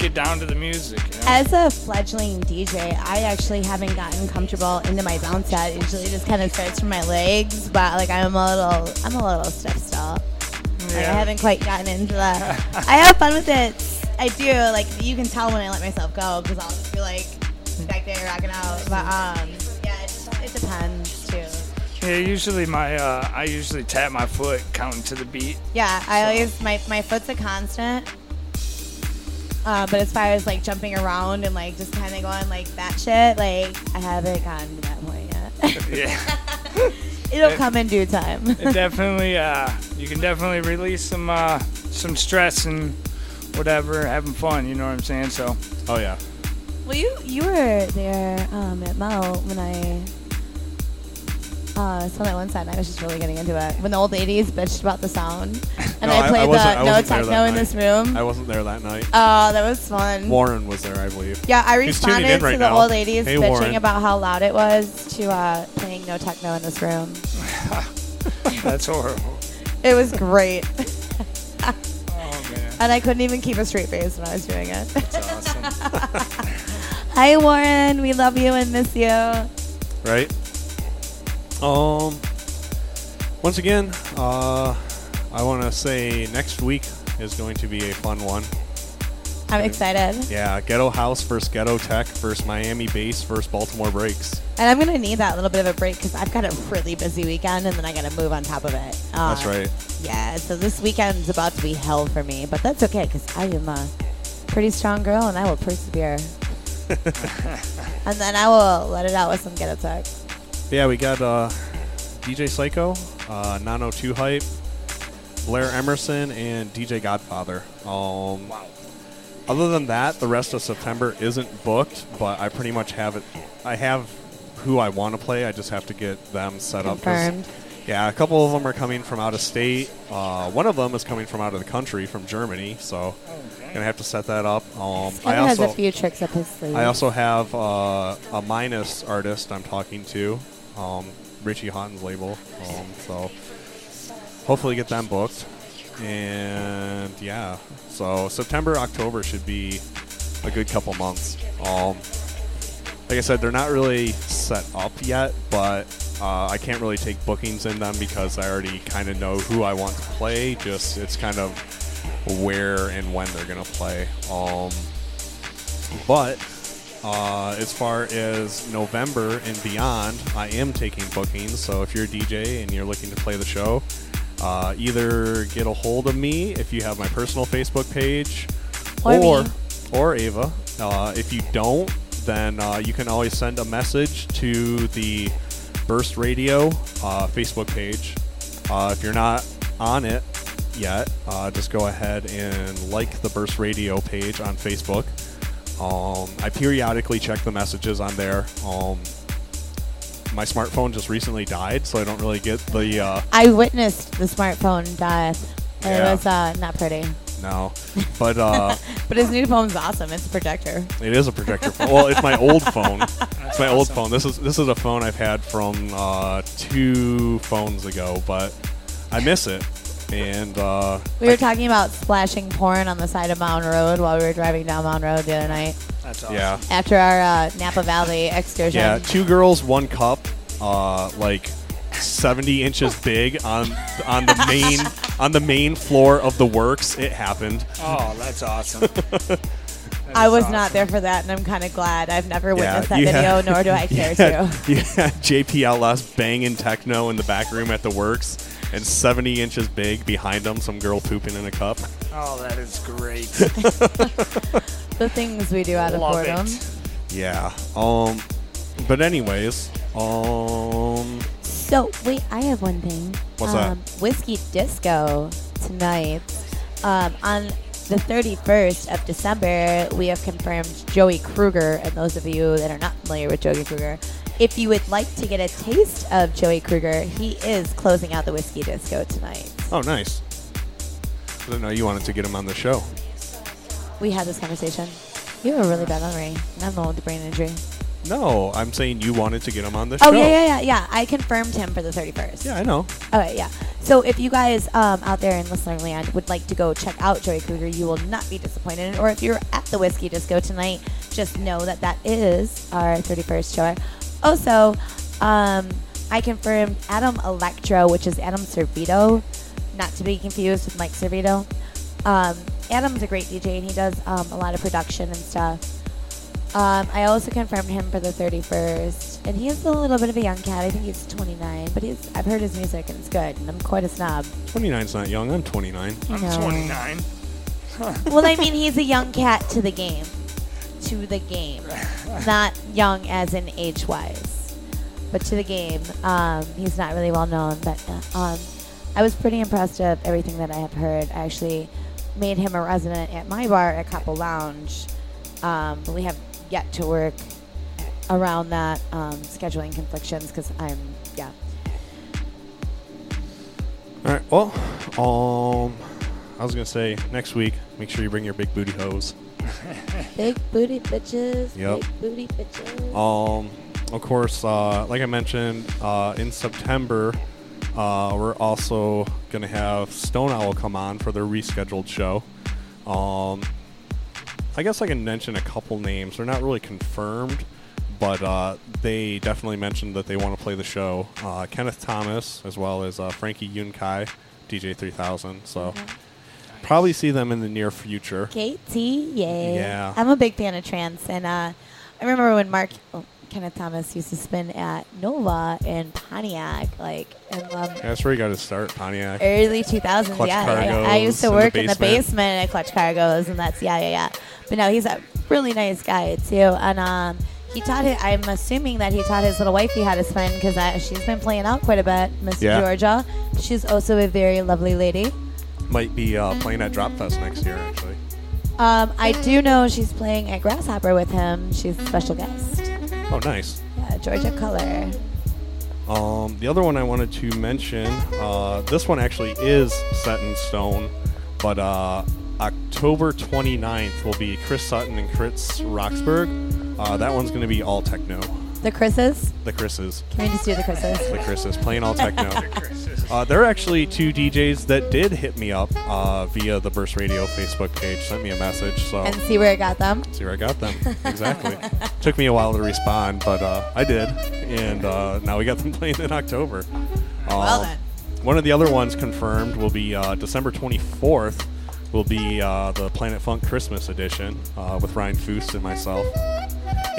get down to the music. You know?
As a fledgling DJ, I actually haven't gotten comfortable into my bounce set. It usually just kind of starts from my legs, but like I'm a little, I'm a little stiff still. Like, I haven't quite gotten into that. (laughs) I have fun with it. I do. Like you can tell when I let myself go because I'll just be like back there rocking out. But um, Yeah,
usually my uh, I usually tap my foot counting to the beat.
Yeah, I always my my foot's a constant. Uh, but as far as like jumping around and like just kind of going like that shit, like I haven't gotten to that point yet. (laughs)
Yeah. (laughs)
It'll
It-
come in due time.
it definitely uh, you can definitely release some uh, some stress and whatever, having fun. You know what I'm saying? So.
Oh yeah.
well, you you were there um, at Mo when I uh, saw that one side. and I was just really getting into it when the old ladies bitched about the sound, and
No,
I played
wasn't- I
the no techno in
night.
this room.
I wasn't there that night.
Oh, that was fun.
Warren was there, I believe.
Yeah, I responded
right
to the
now.
old ladies
Hey,
bitching
Warren.
about how loud it was to uh, playing no techno in this room. (laughs)
That's horrible.
It was great. (laughs)
Oh man.
And I couldn't even keep a straight face when I was doing it.
That's awesome. (laughs)
Hi, Warren. We love you and miss you.
right? Um, once again, uh, I want to say next week is going to be a fun one.
I'm excited.
Yeah, Ghetto House versus Ghetto Tech versus Miami Bass versus Baltimore Breaks.
And I'm going to need that little bit of a break because I've got a really busy weekend and then I got to move on top of it. Uh,
That's right.
Yeah, so this weekend's about to be hell for me, but that's okay because I am a pretty strong girl and I will persevere. (laughs) and then I will let it out with some ghetto tech.
Yeah, we got uh, DJ Psycho, uh, Nano 2 Hype, Blair Emerson, and DJ Godfather. Um, wow. Other than that, the rest of September isn't booked, but I pretty much have it. I have who I want to play. I just have to get them set up. 'cause-
Confirmed.
Yeah, a couple of them are coming from out of state. Uh, one of them is coming from out of the country, from Germany. So, gonna have to set that up. Um, I
Kevin has
also
a few tricks up his sleeve.
I also have uh, a minus artist I'm talking to, um, Richie Hawtin's label. Um, so hopefully get them booked. And yeah, so September, October should be a good couple months. Um, like I said, they're not really set up yet, but uh, I can't really take bookings in them because I already kind of know who I want to play. Just it's kind of where and when they're gonna play. Um, but uh, as far as November and beyond, I am taking bookings. So if you're a DJ and you're looking to play the show, uh, either get a hold of me if you have my personal Facebook page,
Or
or or Ava. Uh, if you don't, then uh, you can always send a message to the Burst Radio uh, Facebook page. Uh, if you're not on it yet, uh, just go ahead and like the Burst Radio page on Facebook. Um, I periodically check the messages on there. Um, my smartphone just recently died, so I don't really get the. Uh,
I witnessed the smartphone death. And
Yeah.
It was uh, not pretty.
no, (laughs) but uh,
But his new phone's awesome. It's a projector.
It is a projector phone. Well, it's my old phone. (laughs) It's my old phone. This is this is a phone I've had from uh, two phones ago, but I miss it. And uh,
We were talking about splashing porn on the side of Mountain Road while we were driving down Mountain Road the other night.
That's
awesome. Yeah.
After our uh, Napa Valley excursion.
yeah, two girls, one cup, uh, like seventy inches big on on the main (laughs) on the main floor of the works. It happened.
Oh, that's awesome. (laughs)
I was not there for that, and I'm kind of glad. I've never witnessed that video,
had-
nor do I (laughs) care
you
to.
Yeah, You JPLS banging techno in the back room at the works, and 70 inches big behind them, some girl pooping in a cup.
Oh, that is great. (laughs)
The things we do out of
Love
boredom.
it.
Yeah. Um. But anyways, um.
So wait, I have one thing.
What's that?
um, Whiskey Disco tonight. Um, on the 31st of December, we have confirmed Joey Kruger. And those of you that are not familiar with Joey Kruger, if you would like to get a taste of Joey Kruger, he is closing out the Whiskey Disco tonight.
Oh, nice. I didn't know you wanted to get him on the show.
We had this conversation. You have a really bad memory. and I'm the one with the brain injury.
No, I'm saying you wanted to get him on the show.
Oh yeah, yeah, yeah, yeah. I confirmed him for the 31st.
Yeah, I know.
Okay, yeah. So if you guys um, out there in listener land would like to go check out Joey Kruger, you will not be disappointed. Or if you're at the Whiskey Disco tonight, just know that that is our 31st show. Also, um, I confirmed Adam Electro, which is Adam Servito, not to be confused with Mike Servito. Um, Adam's a great DJ and he does um, a lot of production and stuff. Um, I also confirmed him for the 31st, and he is a little bit of a young cat. I think he's 29, but he's I've heard his music and it's good, and I'm quite a snob.
29's not young. I'm 29.
I
I'm
know.
29.
well, I mean, he's a young cat to the game, to the game, not young as in age wise, but to the game. Um, he's not really well known, but uh, um, I was pretty impressed of everything that I have heard. I actually made him a resident at my bar at Couple Lounge, um, but we have yet to work around that um, scheduling conflictions because I'm yeah.
All right. Well, um, I was gonna say next week, make sure you bring your big booty hose. (laughs)
Big booty bitches.
Yep.
Big booty bitches.
Um, of course, uh, like I mentioned, uh, in September, uh, we're also gonna have Stone Owl come on for their rescheduled show. Um, I guess I can mention a couple names. They're not really confirmed, but uh, they definitely mentioned that they want to play the show. Uh, Kenneth Thomas, as well as uh, Frankie Yunkai, DJ 3000. So probably see them in the near future.
KT, yay.
Yeah.
I'm a big fan of trance, and uh, I remember when Mark oh, Kenneth Thomas used to spin at Nova in Pontiac, like in um,
Yeah, that's where you got to start, Pontiac.
early 2000s.
Clutch
yeah, I, I used to work in the
basement.
basement at Clutch Cargos, and that's yeah, yeah, yeah. But no, he's a really nice guy too, and um, he taught it. I'm assuming that he taught his little wifey how to spin because she's been playing out quite a bit, Miss
Yeah.
Georgia. She's also a very lovely lady.
Might be uh, playing at Drop Fest next year, actually.
Um, I do know she's playing at Grasshopper with him. She's a special guest.
Oh, nice.
Yeah, Georgia Color.
Um, the other one I wanted to mention, uh, this one actually is set in stone, but uh, October 29th will be Chris Sutton and Chris Roxburgh. Uh, that one's going to be all techno.
The Chris's.
The Chris's.
Can we just do the Chris's?
The Chris's playing all techno. The (laughs) uh, they're actually two DJs that did hit me up uh, via the Burst Radio Facebook page, sent me a message. So
And see where I got them.
See where I got them. (laughs) Exactly. Took me a while to respond, but uh, I did. And uh, now we got them (laughs) playing in October.
Well
Um,
then.
One of the other ones confirmed will be uh, December 24th, will be uh, the Planet Funk Christmas edition uh, with Ryan Foose and myself.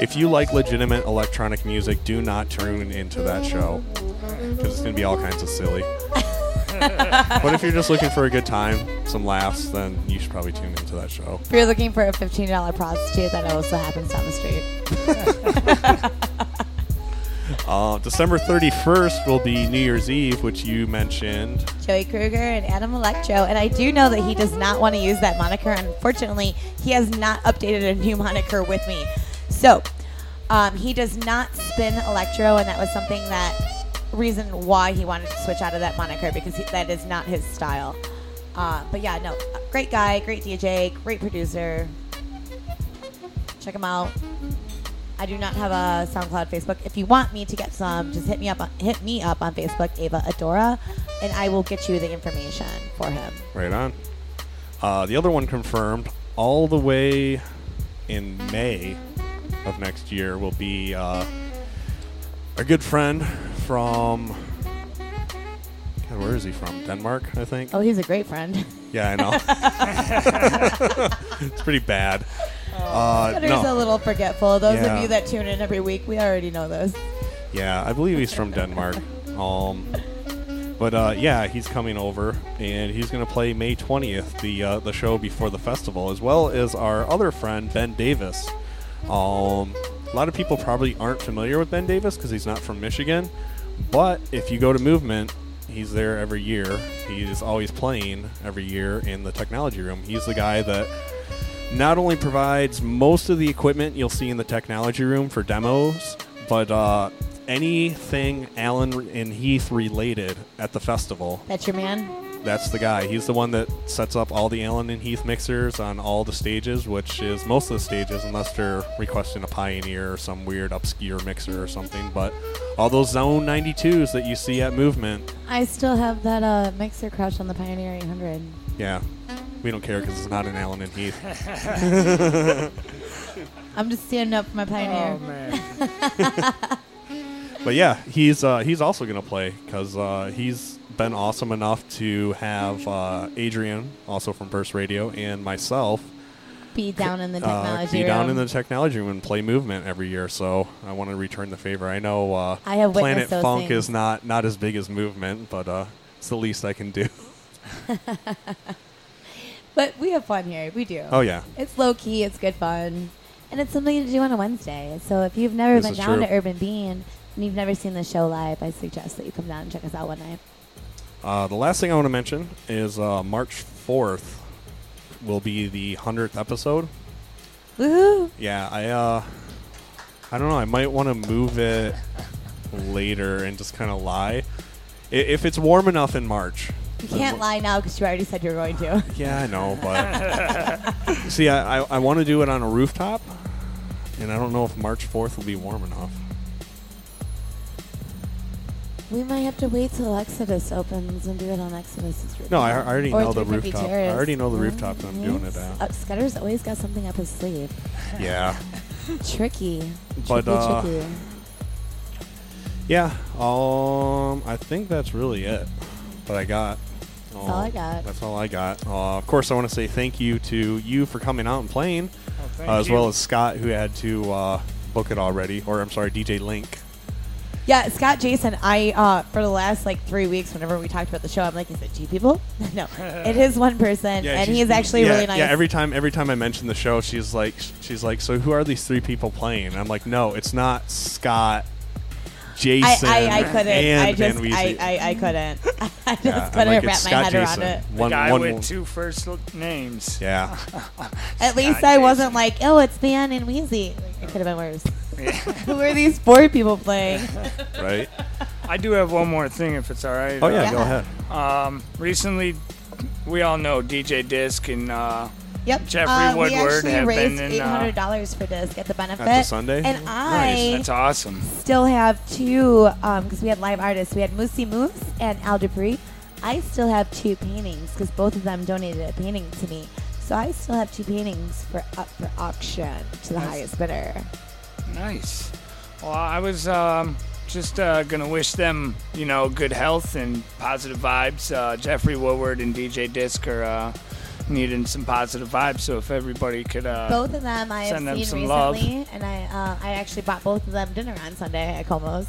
If you like legitimate electronic music, do not tune into that show because it's going to be all kinds of silly. (laughs) but if you're just looking for a good time, some laughs, then you should probably tune into that show.
If you're looking for a $15 prostitute, that also happens down the street. (laughs) (laughs)
Uh, December 31st will be New Year's Eve, which you mentioned.
Joey Kruger and Adam Electro. And I do know that he does not want to use that moniker. Unfortunately, he has not updated a new moniker with me. So, um, he does not spin Electro, and that was something that reason why he wanted to switch out of that moniker because he, that is not his style. Uh, but yeah, no, great guy, great DJ, great producer. Check him out. I do not have a SoundCloud, Facebook. If you want me to get some, just hit me up. On, hit me up on Facebook, Ava Adora, and I will get you the information for him.
Right on. Uh, the other one confirmed all the way in May of next year will be uh, a good friend from. God, where is he from? Denmark, I think.
Oh, he's a great friend.
Yeah, I know. (laughs) (laughs) it's pretty bad. Uh,
Scudder's
no.
a little forgetful. Those
Yeah.
of you that tune in every week, we already know this.
Yeah, I believe he's from Denmark. Um, but uh, yeah, he's coming over, and he's going to play May 20th, the uh, the show before the festival, as well as our other friend Ben Davis. Um, a lot of people probably aren't familiar with Ben Davis because he's not from Michigan, but if you go to Movement, he's there every year. He's always playing every year in the technology room. He's the guy that not only provides most of the equipment you'll see in the technology room for demos, but uh, anything Allen and Heath related at the festival.
That's your man.
That's the guy. He's the one that sets up all the Allen and Heath mixers on all the stages, which is most of the stages, unless they're requesting a Pioneer or some weird obscure mixer or something. But all those Xone 92s that you see at Movement,
I still have that uh, mixer crush on the Pioneer 800.
yeah, we don't care because it's not an Allen and Heath. (laughs)
I'm just standing up for my Pioneer.
Oh, man. (laughs)
But yeah, he's uh, he's also gonna play because uh, he's been awesome enough to have uh, Adrian, also from Burst Radio, and myself
Be down in the
uh,
technology
be
room.
down in the technology room and play movement every year. So I want to return the favor. I know uh,
I have
Planet Funk
things.
is not not as big as movement, but uh, it's the least I can do. (laughs)
But we have fun here. We do.
Oh, yeah.
It's low key. It's good fun, and it's something to do on a Wednesday. So if you've never
This
been
is
down
true.
to Urban Bean and you've never seen the show live, I suggest that you come down and check us out one night.
Uh, the last thing I want to mention is uh, March fourth will be the hundredth episode.
Woohoo!
Yeah, I uh, I don't know. I might want to move it later and just kind of lie. I- If it's warm enough in March.
You can't lie now because you already said you were going to. (laughs)
Yeah, I know, but (laughs) see, I I, I want to do it on a rooftop, and I don't know if March fourth will be warm enough.
We might have to wait till Exodos opens and do it on Exodos's rooftop.
No, I, I already
Or
know the rooftop. I already know the
Oh,
rooftop that I'm doing it at.
Uh, Scudder's always got something up his sleeve. (laughs)
Yeah.
Tricky.
But,
tricky,
uh,
tricky.
Yeah. Um, I think that's really it. But I got.
That's all I got.
That's all I got. Uh, of course, I want to say thank you to you for coming out and playing,
thank
uh, as
you.
well as Scott who had to uh, book it already, or I'm sorry, DJ Link.
Yeah, Scott Jasin, I uh, for the last like three weeks, whenever we talked about the show, I'm like, is it two people? (laughs) no, (laughs) it is one person, and
she's-
he's actually
yeah,
really nice.
Yeah, every time every time I mention the show, she's like, she's like, so who are these three people playing? And I'm like, no, it's not Scott, Jasin,
I, I, I couldn't.
and
I just,
Van
I, I, I couldn't. (laughs) I just
Yeah,
couldn't
like,
wrap my
Scott
head
Jasin.
around it.
The
One-
guy
one
with
will-
two first names.
Yeah. (laughs)
At least I wasn't like, oh, it's Van and Weezy. It could have been worse. (laughs) Who are these four people playing?
right.
I do have one more thing, if it's all right.
Oh, yeah, go Yeah.
Um, recently, we all know DJ Disc and uh,
Yep.
Jeffrey
uh, we
Woodward
actually
have
raised
been in.
eight hundred
Uh,
dollars for this at the benefit.
At the Sunday?
And
Nice.
I
That's awesome.
still have two because we had live artists. We had Moosey Moose and Al Dupree. I still have two paintings because both of them donated a painting to me. So I still have two paintings for up for auction to the
Nice.
highest bidder.
Nice. Well, I was um, just uh, gonna wish them, you know, good health and positive vibes. Uh, Jeffrey Woodward and DJ Disc are uh, needing some positive vibes. So if everybody could uh,
both of them I have
send them
seen
some love.
recently, and I uh, I actually bought both of them dinner on Sunday at Como's.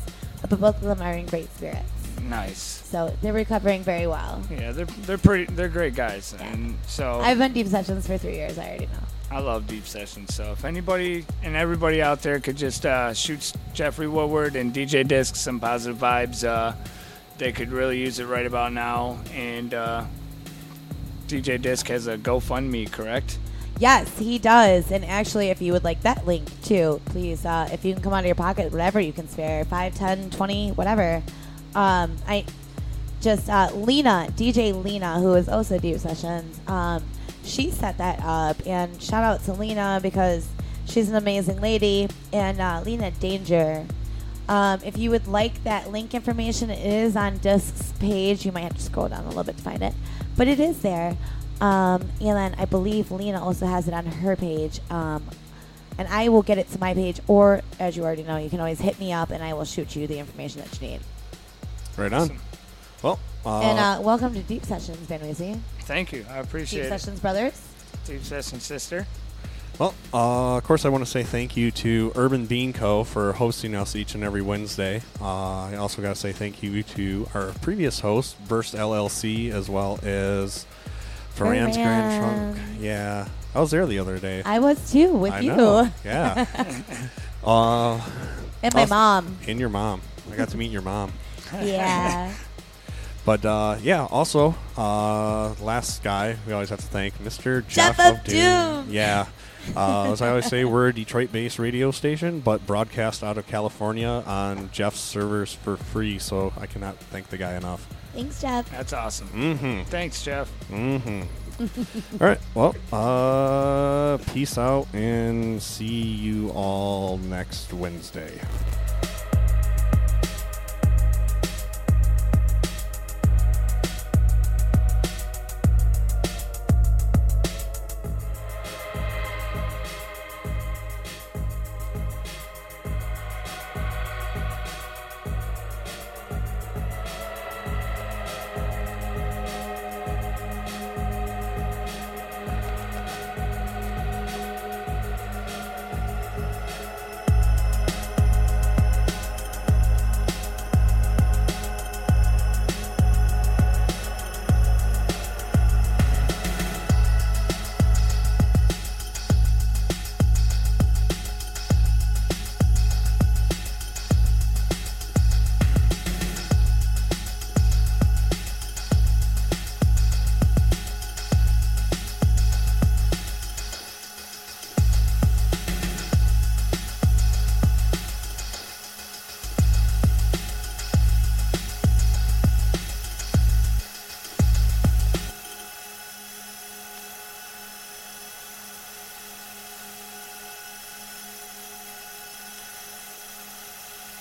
But both of them are in great spirits,
Nice.
so they're recovering very well.
Yeah, they're they're pretty they're great guys, and so
I've been deep sessions for three years. I already know.
I love deep sessions. So if anybody and everybody out there could just uh, shoot Jeffrey Woodward and DJ Disc some positive vibes, uh, they could really use it right about now. And uh, DJ Disc has a GoFundMe, correct?
Yes, he does. And actually, if you would like that link too, please, uh, if you can come out of your pocket, whatever you can spare 5, 10, 20, whatever. Um, I just, uh, Lena, DJ Lena, who is also Deep Sessions, um, she set that up. And shout out to Lena because she's an amazing lady. And uh, Lena Danger. Um, if you would like that link information, it is on Disc's page. You might have to scroll down a little bit to find it, but it is there. Um, and then I believe Lena also has it on her page. Um, and I will get it to my page, or as you already know, you can always hit me up and I will shoot you the information that you need.
Right on. Well, uh,
and uh, welcome to Deep Sessions, Van Weezy.
Thank you. I appreciate
Deep
it.
Deep Sessions Brothers.
Deep Session Sister.
Well, uh, of course, I want to say thank you to Urban Bean Co. for hosting us each and every Wednesday. Uh, I also got to say thank you to our previous host, Burst LLC, as well as Ferran's Grand Trunk. Yeah, I was there the other day.
I was too with
I
you.
know, Yeah. (laughs) uh,
And my mom.
And your mom. I got to meet your mom.
Yeah. (laughs)
But uh, yeah, also uh, last guy we always have to thank Mr.
Jeff
Jeff,
of Doom.
Yeah, uh, as I always say, we're a Detroit-based radio station, but broadcast out of California on Jeff's servers for free. So I cannot thank the guy enough.
Thanks, Jeff.
That's awesome.
Mm-hmm.
Thanks, Jeff.
Mm-hmm. (laughs) all right. Well, uh, peace out and see you all next Wednesday.